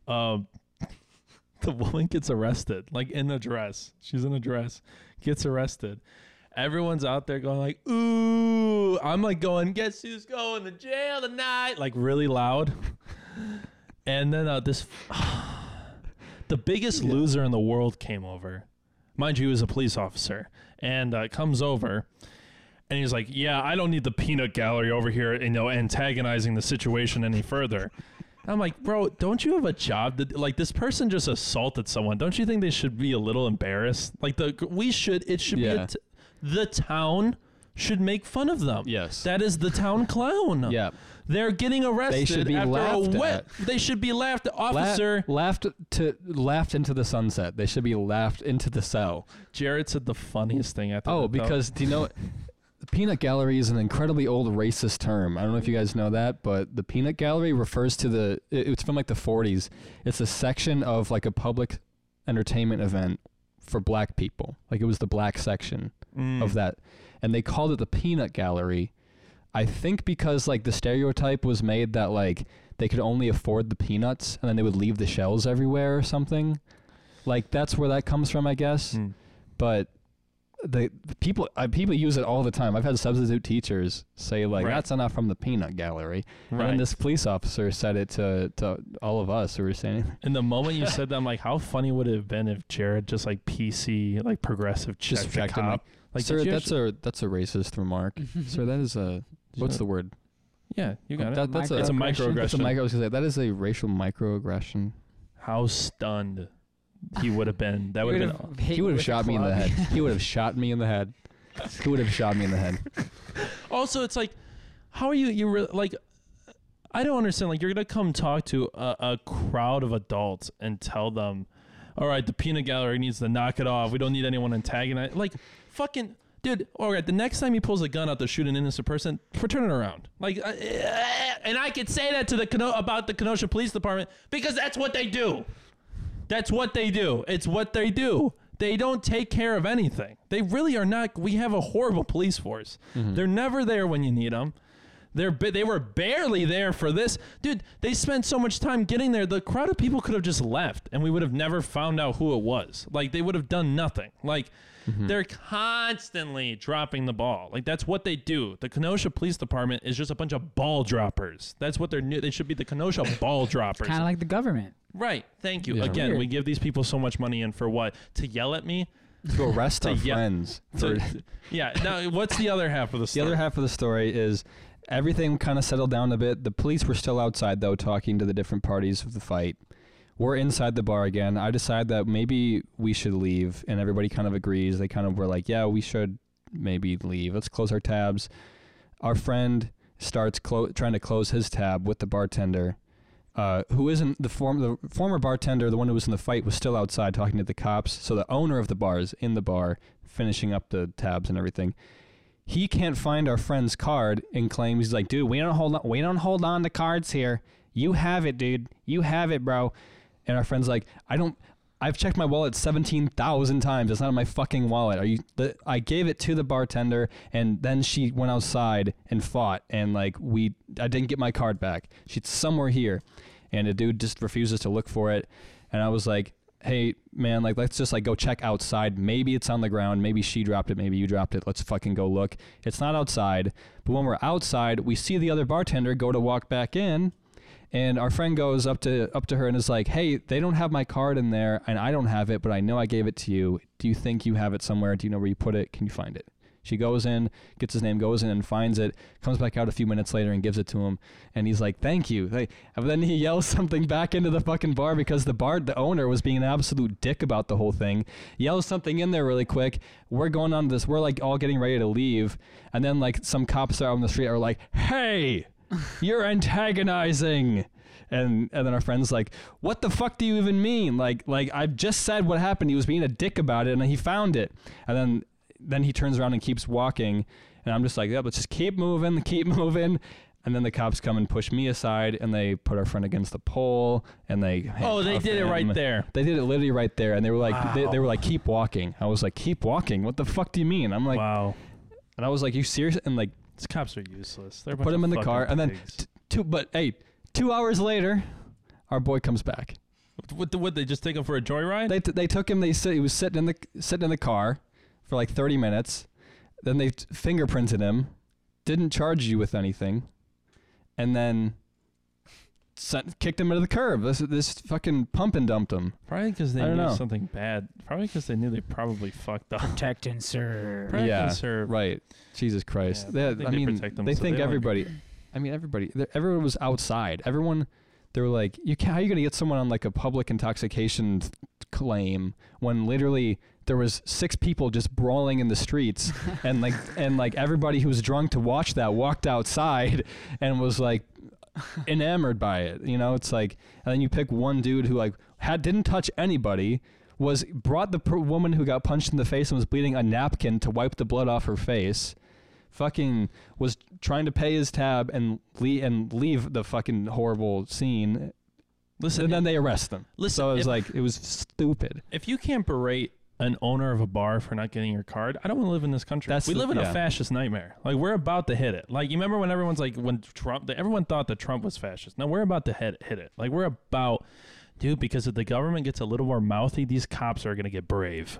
uh, the woman gets arrested, like in a dress. She's in a dress, gets arrested. Everyone's out there going like, "Ooh!" I'm like going, "Guess who's going to jail tonight?" Like really loud. And then uh, this, the biggest Yeah. loser in the world came over. Mind you, he was a police officer, and uh, comes over, and he's like, "Yeah, I don't need the peanut gallery over here, you know, antagonizing the situation any further." I'm like, bro, don't you have a job? That, like this person just assaulted someone. Don't you think they should be a little embarrassed? Like the we should. It should be Yeah. a t- the town should make fun of them. Yes. That is the town clown. yeah. They're getting arrested They should be after laughed a wet. at. They should be laughed at. La- Officer laughed to laughed into the sunset. They should be laughed into the cell. Jarod said the funniest thing after Oh, because do you know the peanut gallery is an incredibly old racist term. I don't know if you guys know that, but the peanut gallery refers to the it- it's from like the 40s. It's a section of like a public entertainment event for black people. Like it was the black section Mm. of that. And they called it the peanut gallery. I think because like the stereotype was made that like they could only afford the peanuts and then they would leave the shells everywhere or something. Like that's where that comes from, I guess Mm. but the, the people uh, people use it all the time. I've had substitute teachers say like Right. that's enough from the peanut gallery, and Right. then this police officer said it to to all of us who were saying, In the moment you said that, I'm like, how funny would it have been if Jarod just like PC, like progressive, Just checked the checked him cop? Up. Like, "Sir, did you that's a that's a racist remark, sir. That is a what's the word? Yeah, you got it. That, that's a It's a Microaggression. That's a micro. I was gonna say that is a racial microaggression. How stunned he would have been. That would have been. hit He would have shot me in the head. He would have shot me in the head. He would have shot me in the head. Also, it's like, how are you? You re- like, I don't understand. Like, you're gonna come talk to a, a crowd of adults and tell them, "All right, the peanut gallery needs to knock it off. We don't need anyone antagonized." Like, fucking. Dude, all right. The next time he pulls a gun out to shoot an innocent person, turn it around. Like, uh, and I could say that to the Keno- about the Kenosha Police Department because that's what they do. That's what they do. It's what they do. They don't take care of anything. They really are not. We have a horrible police force. They're never there when you need them. They're they were barely there for this, dude. They spent so much time getting there. The crowd of people could have just left, and we would have never found out who it was. Like they would have done nothing. Like mm-hmm. they're constantly dropping the ball. Like that's what they do. The Kenosha Police Department is just a bunch of ball droppers. That's what they're new. They should be the Kenosha ball droppers. Kind of like the government. right. Thank you. Yeah. Again, Weird. we give these people so much money and for what? To yell at me? to arrest our To friends. To, yeah. Now, what's the other half of the story? the other half of the story is everything kind of settled down a bit. The police were still outside though, talking to the different parties of the fight. We're inside the bar again. I decide that maybe we should leave, and everybody kind of agrees. They kind of were like, "Yeah, we should maybe leave. Let's close our tabs." Our friend starts clo- trying to close his tab with the bartender, uh, who isn't the form the former bartender, the one who was in the fight, was still outside talking to the cops. So the owner of the bar is in the bar, finishing up the tabs and everything. He can't find our friend's card and claims he's like, dude, we don't hold on, we don't hold on to cards here. You have it, dude. You have it, bro. And our friend's like, I don't. I've checked my wallet seventeen thousand times. It's not in my fucking wallet. Are you? The, I gave it to the bartender, and then she went outside and fought, and like we, I didn't get my card back. She's somewhere here, and the dude just refuses to look for it. And I was like, hey man, like let's just like go check outside. Maybe it's on the ground. Maybe she dropped it. Maybe you dropped it. Let's fucking go look. It's not outside. But when we're outside, we see the other bartender go to walk back in, and our friend goes up to up to her and is like, "Hey, they don't have my card in there, and I don't have it, but I know I gave it to you. Do you think you have it somewhere? Do you know where you put it? Can you find it?" She goes in, gets his name, goes in and finds it, comes back out a few minutes later and gives it to him, and he's like, "Thank you." Like, and then he yells something back into the fucking bar because the bar, the owner, was being an absolute dick about the whole thing. Yells something in there really quick. We're going on this. We're like all getting ready to leave, and then like some cops out on the street are like, "Hey, you're antagonizing." And and then our friend's like, "What the fuck do you even mean? Like like I've just said what happened. He was being a dick about it, and he found it." And then then he turns around and keeps walking, and I'm just like, "Yeah, let's just keep moving, keep moving." And then the cops come and push me aside, and they put our friend against the pole, and they Oh, they did it right there. They did it literally right there, and they were like, they, they were like, "Keep walking." I was like, "Keep walking? What the fuck do you mean?" I'm like, wow. and I was like, "You serious?" And like, These cops are useless. They're Put him in the car, fucking and then t- two. But hey, two hours later, our boy comes back. what, what? They just take him for a joyride? They t- they took him. They sit, he was sitting in the sitting in the car for like thirty minutes. Then they t- fingerprinted him. Didn't charge you with anything, and then sent, kicked him into the curb. This this fucking pump and dumped him. Probably because they I knew don't know. something bad. Probably because they knew they probably fucked up. Protect and serve. Protect yeah, and serve. right. Jesus Christ. Yeah, They- I think I they mean, protect them they so think they don't everybody. I mean, everybody. they- Everyone was outside. Everyone. They were like, "You can How are you gonna get someone on like a public intoxication th- claim when literally there was six people just brawling in the streets and like and like everybody who was drunk to watch that walked outside and was like enamored by it. You know, it's like, and then you pick one dude who like had didn't touch anybody, was brought the per- woman who got punched in the face and was bleeding a napkin to wipe the blood off her face. Fucking was trying to pay his tab and leave and leave the fucking horrible scene, Listen, and then they arrest them. listen. So it was if, like it was stupid. if you can't berate an owner of a bar for not getting your card, I don't want to live in this country. That's we live in yeah. a fascist nightmare. Like we're about to hit it. Like you remember when everyone's like when Trump, everyone thought that Trump was fascist. Now we're about to hit hit it. Like we're about, dude. Because if the government gets a little more mouthy, these cops are gonna get brave.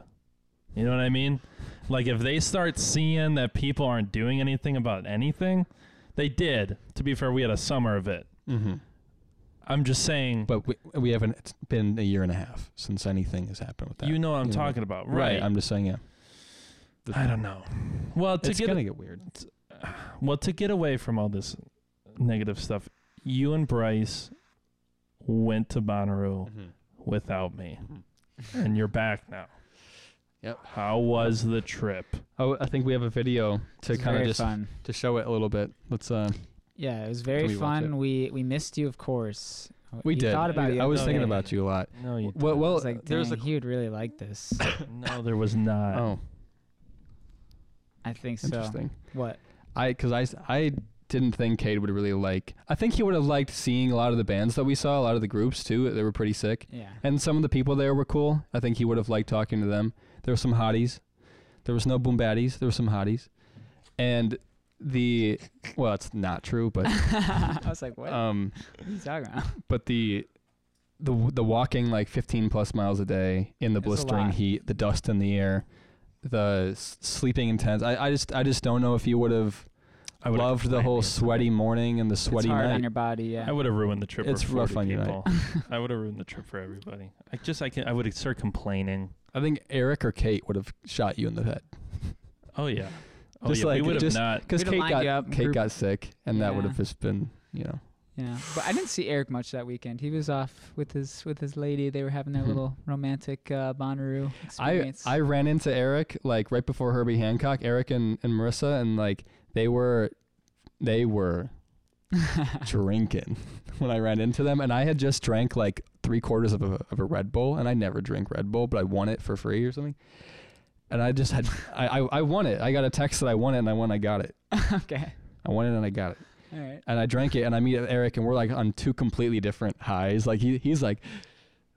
You know what I mean? Like if they start seeing that people aren't doing anything about anything, they did. To be fair, we had a summer of it. Mm-hmm. I'm just saying. But we, we haven't. It's been a year and a half since anything has happened with that. you know what I'm you know. talking about, right? right? I'm just saying, yeah. I don't know. Well, to It's get gonna get weird. well to get away from all this negative stuff, you and Bryce went to Bonnaroo without me, and you're back now. Yep. How was the trip? Oh, I think we have a video to kind of very just fun. to show it a little bit. Let's uh. Yeah, it was very we fun. We we missed you, of course. We You did. Thought about you. I was No, thinking yeah. about you a lot. No, you. Well, I well, was like, there's a he would really like this. no, there was not. oh, I think so. interesting. What? I because I I didn't think Cade would really like. I think he would have liked seeing a lot of the bands that we saw, a lot of the groups too. They were pretty sick, Yeah. and some of the people there were cool. I think he would have liked talking to them. There were some hotties. There was no boom baddies. There were some hotties, and the well, it's not true, but I was like, what? um, what are you talking about? but the the the walking like 15 plus miles a day in the It's blistering heat, the dust in the air, the s- sleeping in tents. I, I just I just don't know if you would have I would've loved the whole sweaty morning and the sweaty it's hard night. on your body. Yeah. I would have ruined the trip. It's for rough 40 on your people. I would have ruined the trip for everybody. I just I can I would start complaining. I think Eric or Kate would have shot you in the head Oh yeah. Oh Just yeah. like- we would have not. because Kate got you up, Kate group- got sick, and that would have just been you know Yeah, but I didn't see Eric much that weekend. He was off with his with his lady. They were having their Mhm. little romantic uh, Bonnaroo I. I ran into Eric like right before Herbie Hancock, Eric and, and Marissa, and like they were they were drinking when I ran into them, and I had just drank like three quarters of a of a Red Bull, and I never drink Red Bull, but I won it for free or something. And I just had I, I I won it. I got a text that I won it, and I won. I got it. okay, I won it, and I got it. all right. And I drank it, and I meet Eric, and we're like on two completely different highs. Like he he's like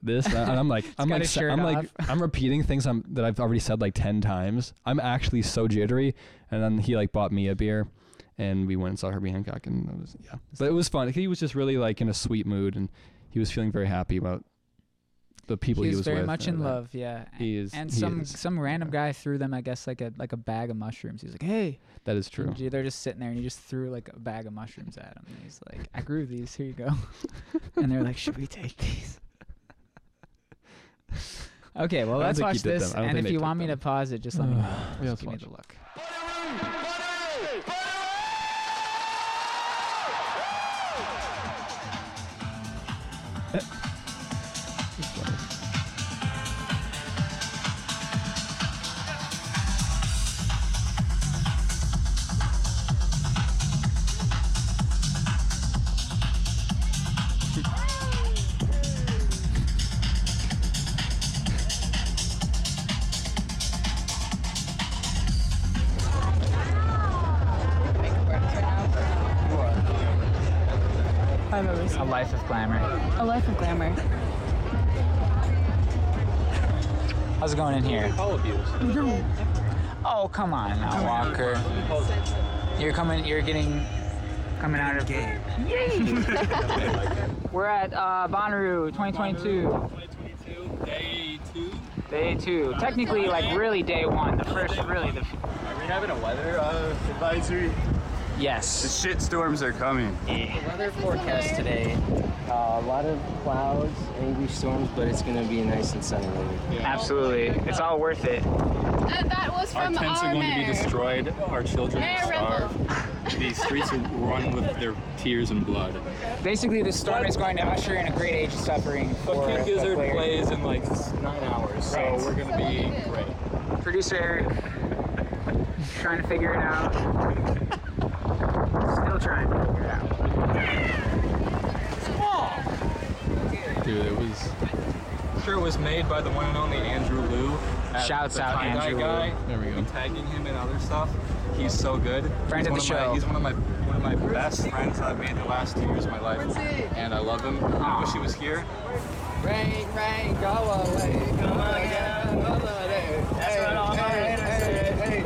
this, and I'm like I'm like sa- I'm like. I'm repeating things I'm that I've already said like ten times. I'm actually so jittery, and then he like bought me a beer, and we went and saw Herbie Hancock, and it was yeah, but it was fun. He was just really like in a sweet mood, and he was feeling very happy about the people he he was, was very with. much in that. love. Yeah, He is, and he some is. some random guy threw them, I guess, like a like a bag of mushrooms. He's like, "Hey," That is true. and they're just sitting there, and he just threw like a bag of mushrooms at him. And he's like, "I grew these. Here you go." and they're like, "Should we take these?" Okay, well let's watch this, them. I don't and if you took want me to pause it, just let me know. Yeah, Just let's give me the it. look. I've ever A life of glamour. A life of glamour. How's it going in here? Oh, come on now, Walker. You're coming. You're getting coming out of game. Yay! We're at uh, Bonnaroo 2022. 2022, day two. Day two. Technically, like really day one. The first, really the. Are we having a weather uh, advisory? The Yes. shit storms are coming. Weather forecast today. Uh, a lot of clouds, angry storms, but it's gonna be nice and sunny later. Absolutely. It's all worth it. Uh, that was Our tents our are going to be destroyed. Our children Mayor will starve. These streets are run with their tears and blood. Basically, the storm is going to usher in a great age of suffering But for King Gizzard player. plays in like nine hours, so Right. we're going to be great. Producer Eric trying to figure it out. Still trying to figure it out. Dude, it was. Sure, it was made by the one and only Andrew Liu. Shouts out tie-dye Andrew Liu. There we go. tagging him in other stuff. He's so good. Friend he's of the one show. my, he's one of my one of my best friends I've made the last two years of my life, and I love him. I wish he was here. Rain, rain, go away, come again, holiday. Hey, hey,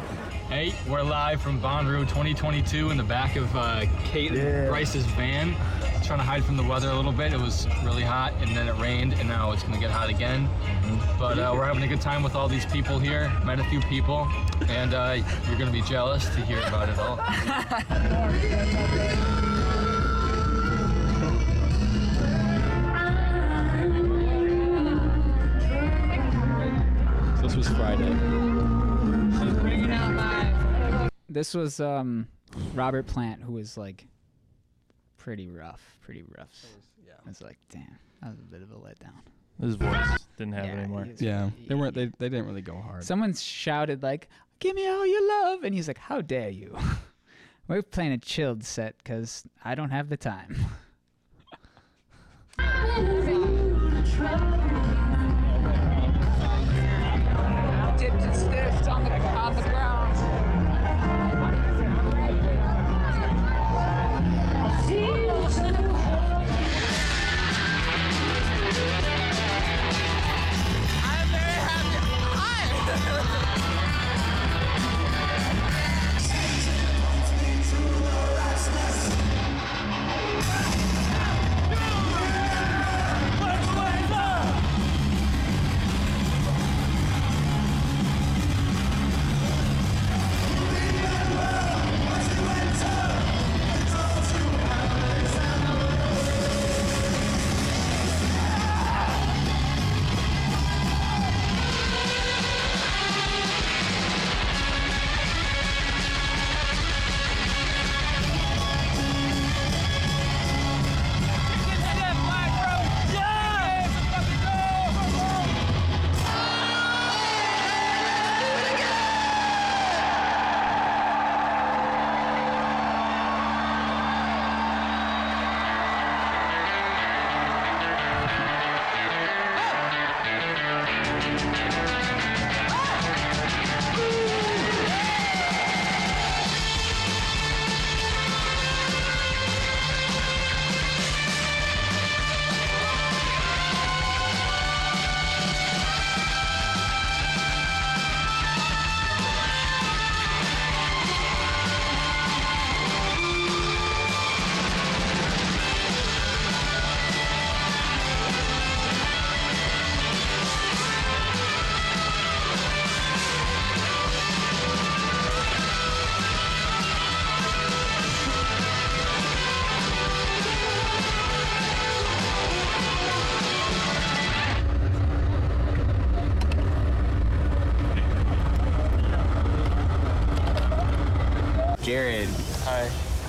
hey, We're live from Bonnaroo 2022 in the back of uh, Kate and Bryce's van. Trying to hide from the weather a little bit. It was really hot, and then it rained, and now it's gonna get hot again. But uh, we're having a good time with all these people here. Met a few people, and uh, you're gonna be jealous to hear about it all. This was Friday. This was um, Robert Plant, who was like pretty rough, pretty rough. Yeah. I was like, damn, that was a bit of a letdown. His voice didn't have Yeah, it anymore. was Yeah, pretty- they weren't. They, they didn't really go hard. Someone shouted like, "Give me all your love," and he's like, "How dare you?" We're playing a chilled set because I don't have the time.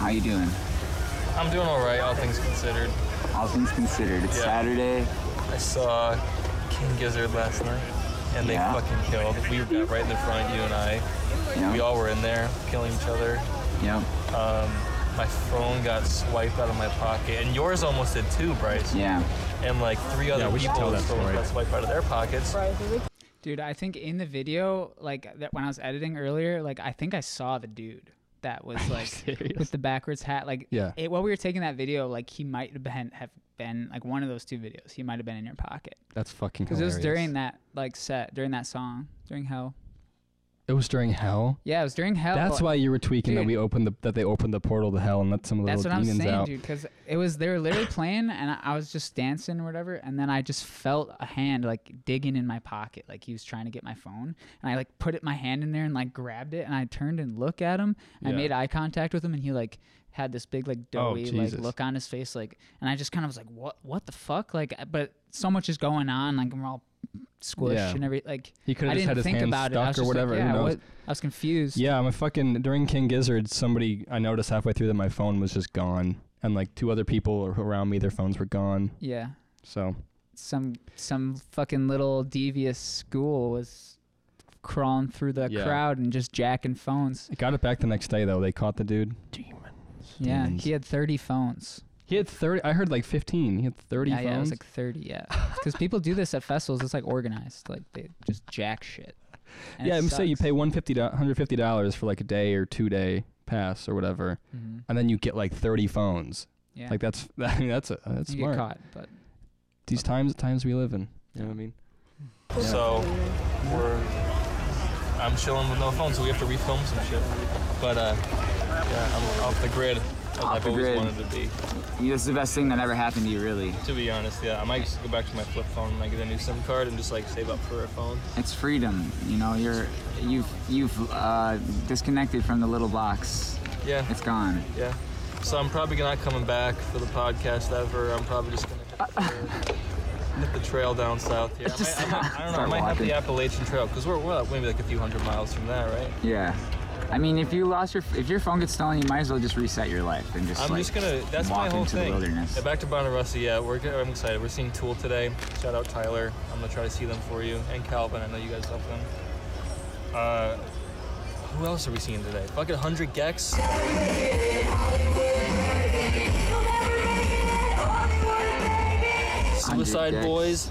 How you doing? I'm doing all right, all things considered. All things considered, it's Yeah. Saturday. I saw King Gizzard last night, and they Yeah. fucking killed. We got right in the front, you and I. Yeah. We all were in there, killing each other. Yep. Um, my phone got swiped out of my pocket, and yours almost did too, Bryce. Yeah. And like three other we should people's tell that phones story. got swiped out of their pockets. Dude, I think in the video, like that when I was editing earlier, like I think I saw the dude that was like with the backwards hat. Like Yeah. it, while we were taking that video, like he might have been have been like one of those two videos. He might have been in your pocket That's fucking because it was during that like set during that song during Hell. It was during hell. Yeah, it was during Hell. That's why you were tweaking that we opened the that they opened the portal to hell and let some of the That's what little I'm demons saying, out. dude. Because it was they were literally playing, and I, I was just dancing or whatever, and then I just felt a hand like digging in my pocket, like he was trying to get my phone, and I like put it my hand in there and like grabbed it, and I turned and looked at him. I Yeah. made eye contact with him, and he like had this big like Oh, doughy like look on his face, like, and I just kind of was like, what what the fuck, like, uh, but so much is going on, like we're all squished Yeah. and every like. He could I have just didn't had his think hand about it. I stuck was or just like, whatever. yeah, Who knows? what- I was confused. Yeah, I'm a fucking during King Gizzard. Somebody I noticed halfway through that my phone was just gone, and like two other people around me, their phones were gone. Yeah. So some some fucking little devious school was crawling through the Yeah. crowd and just jacking phones. I got it back the next day though. They caught the dude. Yeah, Demons. he had 30 phones. He had thirty. I heard like fifteen. He had thirty yeah, phones. yeah, it was like 30. Yeah, because people do this at festivals. It's like organized. Like they just jack shit. And yeah, it I'm say you sucks. pay $150 for like a day or two day pass or whatever, Mhm. and then you get like thirty phones. Yeah, Like that's I mean, that's a, that's you smart. get caught, but These times, times we live in. You know what I mean? So we're I'm chilling with no phone, so we have to refilm some shit. But uh, yeah, I'm off the grid. As Off I've the always grid. wanted to be. Yeah, This is the best thing that ever happened to you, really. To be honest, yeah, I might just go back to my flip phone and I get a new SIM card and just like save up for a phone. It's freedom. You know, you're you've you've uh, disconnected from the little box. Yeah, It's gone. yeah. So I'm probably not coming back for the podcast ever. I'm probably just gonna hit the, hit the trail down south here. I, might, I, might, I don't know. I might have the. Appalachian Trail because we're, we're maybe like a few hundred miles from there, right? Yeah. I mean, if you lost your if your phone gets stolen, you might as well just reset your life and just I'm like just gonna. That's walk my whole into thing. the wilderness. Yeah, back to Bonarussi. Yeah, we're. go- I'm excited. We're seeing Tool today. Shout out Tyler. I'm gonna try to see them for you and Calvin. I know you guys love them. Uh, who else are we seeing today? Fucking 100 gecs. Suicide Gex. Boys.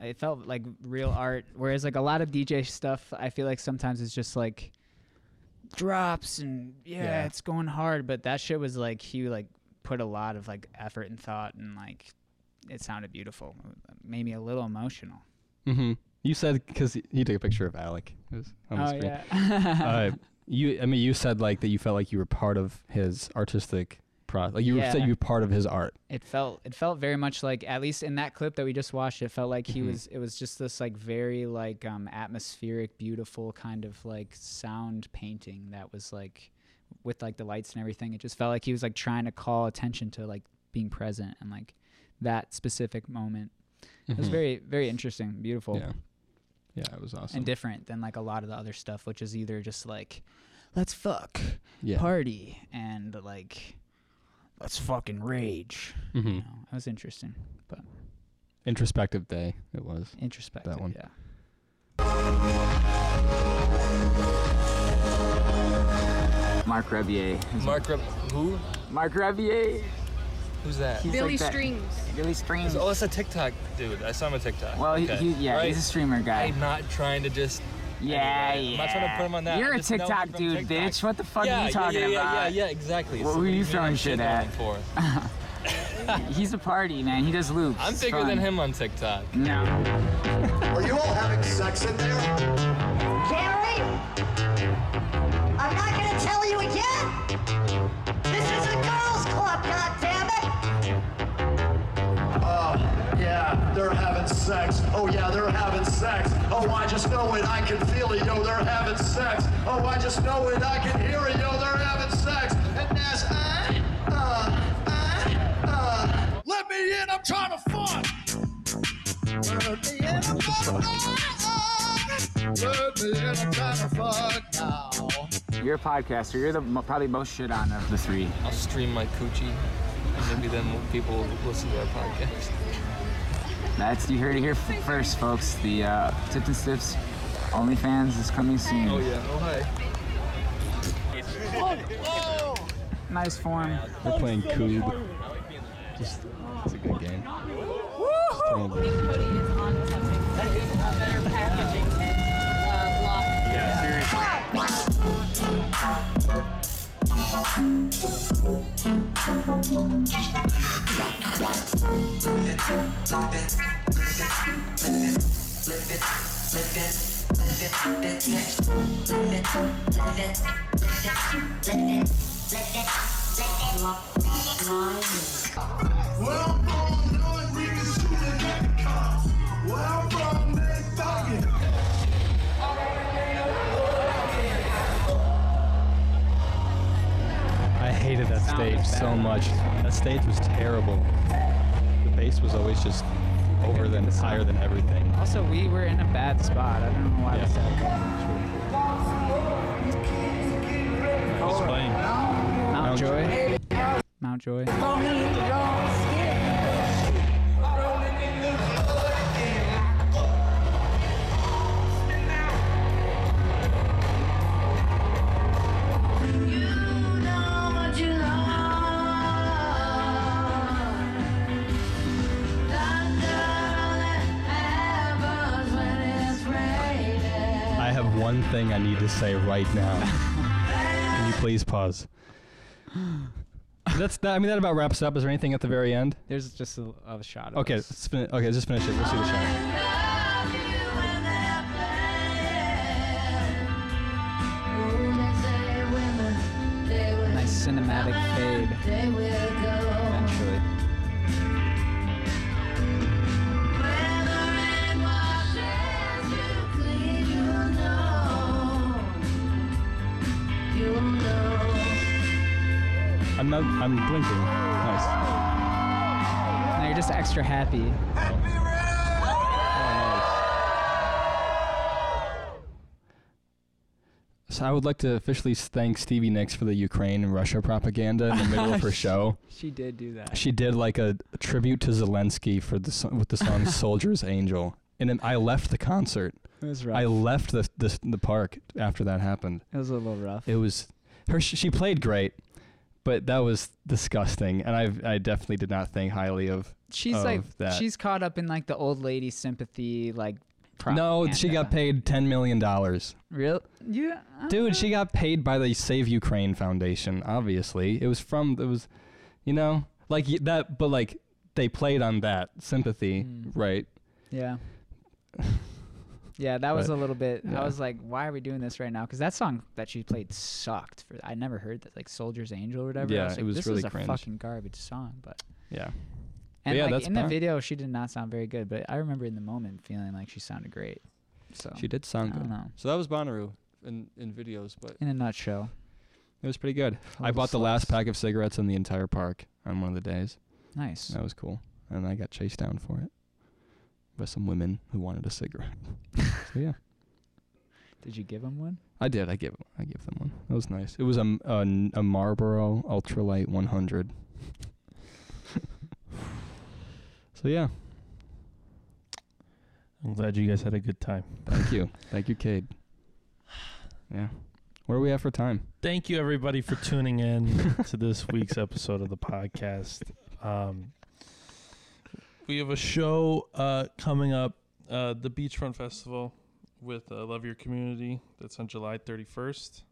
it felt like real art whereas like a lot of dj stuff i feel like sometimes it's just like drops and yeah, Yeah. it's going hard but that shit was like he like put a lot of like effort and thought and like it sounded beautiful me a little emotional Mm-hmm. You said because you took a picture of Alec. It was on the oh screen. yeah uh, you, I mean, you said like that you felt like you were part of his artistic process. Like you said you were part of his art. it felt it felt very much like at least in that clip that we just watched it felt like he Mhm. was it was just this like very like um atmospheric beautiful kind of like sound painting that was like with like the lights and everything it just felt like he was like trying to call attention to like being present and like that specific moment it was Mhm. very very interesting beautiful Yeah. Yeah, it was awesome. and different than like a lot of the other stuff which is either just like let's fuck yeah. party and like let's fucking rage hmm you know it was interesting but Introspective day. It was. introspective that one. yeah Marc Rebillet. Mark, Reb- who? Marc Rebillet. Who's that? He's Billy like that- Streams. Billy Streams. Oh, that's a TikTok dude. I saw him on TikTok. Well, he, he yeah, Right? he's a streamer guy. I'm not trying to just. Yeah, Anyway, yeah. I'm not trying to put him on that. You're I a just TikTok dude, TikTok. bitch. What the fuck yeah, are you talking yeah, yeah, about? Yeah, yeah, exactly. What So were you throwing shit at? him For? He's a party man. He does loops. I'm bigger than him on TikTok. No. Are you all having sex in there? Gary? I'm not gonna tell you again! Yeah, they're having sex. Oh, yeah, they're having sex. Oh, I just know it. I can feel it. Yo, they're having sex. Oh, I just know it. I can hear it. Yo, they're having sex. And that's, uh, uh, uh, uh. Let me in. I'm trying to fun. Let me in. I'm trying to fuck. Let me in. I'm trying to fuck now. You're a podcaster. You're the mo- probably most shit on of the three. I'll stream my coochie, and maybe then people will listen to our podcast. That's you heard it here first, folks. The uh, Tips and Stips OnlyFans is coming soon. Oh yeah. Oh hi. Nice form. We're playing Kubb. Just, it's a good game. Where I'm from, knowing we can shoot the cops. Where I'm hated that stage so much. That stage was terrible. The bass was always just over than higher than everything. Also, we were in a bad spot. I don't know why Yeah. we said Who's playing? Mount Mount thing I need to say right now. Can you please pause? That's that. I mean, that about wraps it up. Is there anything at the very end? There's just a, a shot. Of Okay, us. let's fin- okay, let's just finish it. Let's see the shot. Nice cinematic fade. I'm not. I'm blinking. Nice. Now you're just extra happy. Oh, so I would like to officially thank Stevie Nicks for the Ukraine and Russia propaganda in the middle of her show. She did do that. She did like a tribute to Zelensky for the so- with the song "Soldier's Angel," and then I left the concert. It was rough. I left the, the the park after that happened. it was a little rough. It was her. She played great, but that was disgusting, and I I definitely did not think highly of. she's of like that. she's caught up in like the old lady sympathy like. No, she got paid ten million dollars. Real? Yeah. Dude, don't she got paid by the Save Ukraine Foundation. Obviously, it was from it was, you know, like that. But like they played on that sympathy, Mm. right? Yeah. Yeah, that was But, a little bit. yeah. I was like, "Why are we doing this right now?" Because that song that she played sucked. For I never heard that, like "Soldier's Angel" or whatever. I Yeah, was it like, was this really is a cringe. fucking garbage song. But Yeah. and yeah, like that's in the video, she did not sound very good. But I remember in the moment feeling like she sounded great. So She did sound I don't good. know. So that was Bonnaroo in in videos, but In a nutshell, it was pretty good. I bought the last pack of cigarettes in the entire park on one of the days. nice. That was cool, and I got chased down for it by some women who wanted a cigarette. so yeah, Did you give him one? I did. I gave I gave them one. That was nice. It was a m- a, n- a Marlboro Ultralight 100. so yeah, I'm glad you guys had a good time. thank you, thank you, Cade. Yeah, where are we at for time? Thank you, everybody, for tuning in to this week's episode of the podcast. Um, we have a show uh, coming up, uh, the Beachfront Festival with uh, Love Your Community. That's on July 31st.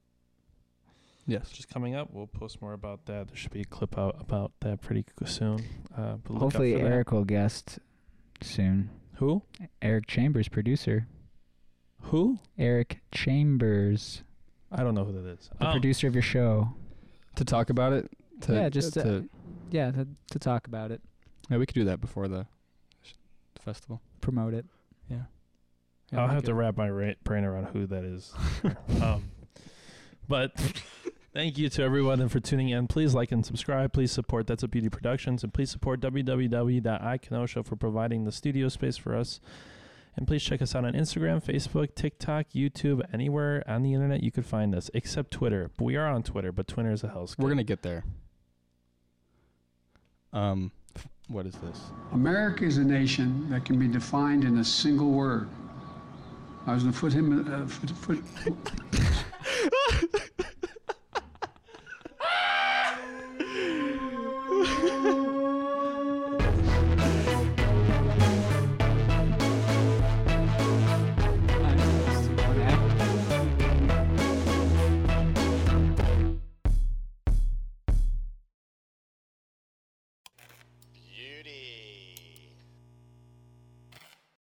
Yes. Just coming up. We'll post more about that. There should be a clip out about that pretty soon. Uh, but Hopefully, for that. Eric will guest soon. Who? Eric Chambers, producer. Who? Eric Chambers, I don't know who that is. the Oh, producer of your show. To talk about it. To, yeah, just to, to, yeah, to, to talk about it, yeah, we could do that before the, sh- the festival. promote it. Yeah. I'll have to wrap my ra- brain around who that is. um, but thank you to everyone and for tuning in. Please like and subscribe. Please support That's a Beauty Productions and please support www.ikenosha for providing the studio space for us. And please check us out on Instagram, Facebook, TikTok, YouTube, anywhere on the internet you could find us, except Twitter. But we are on Twitter, but Twitter is a hellscape. We're gonna get there. Um, f- what is this? America is a nation that can be defined in a single word. I was going to put him. Uh, foot, foot.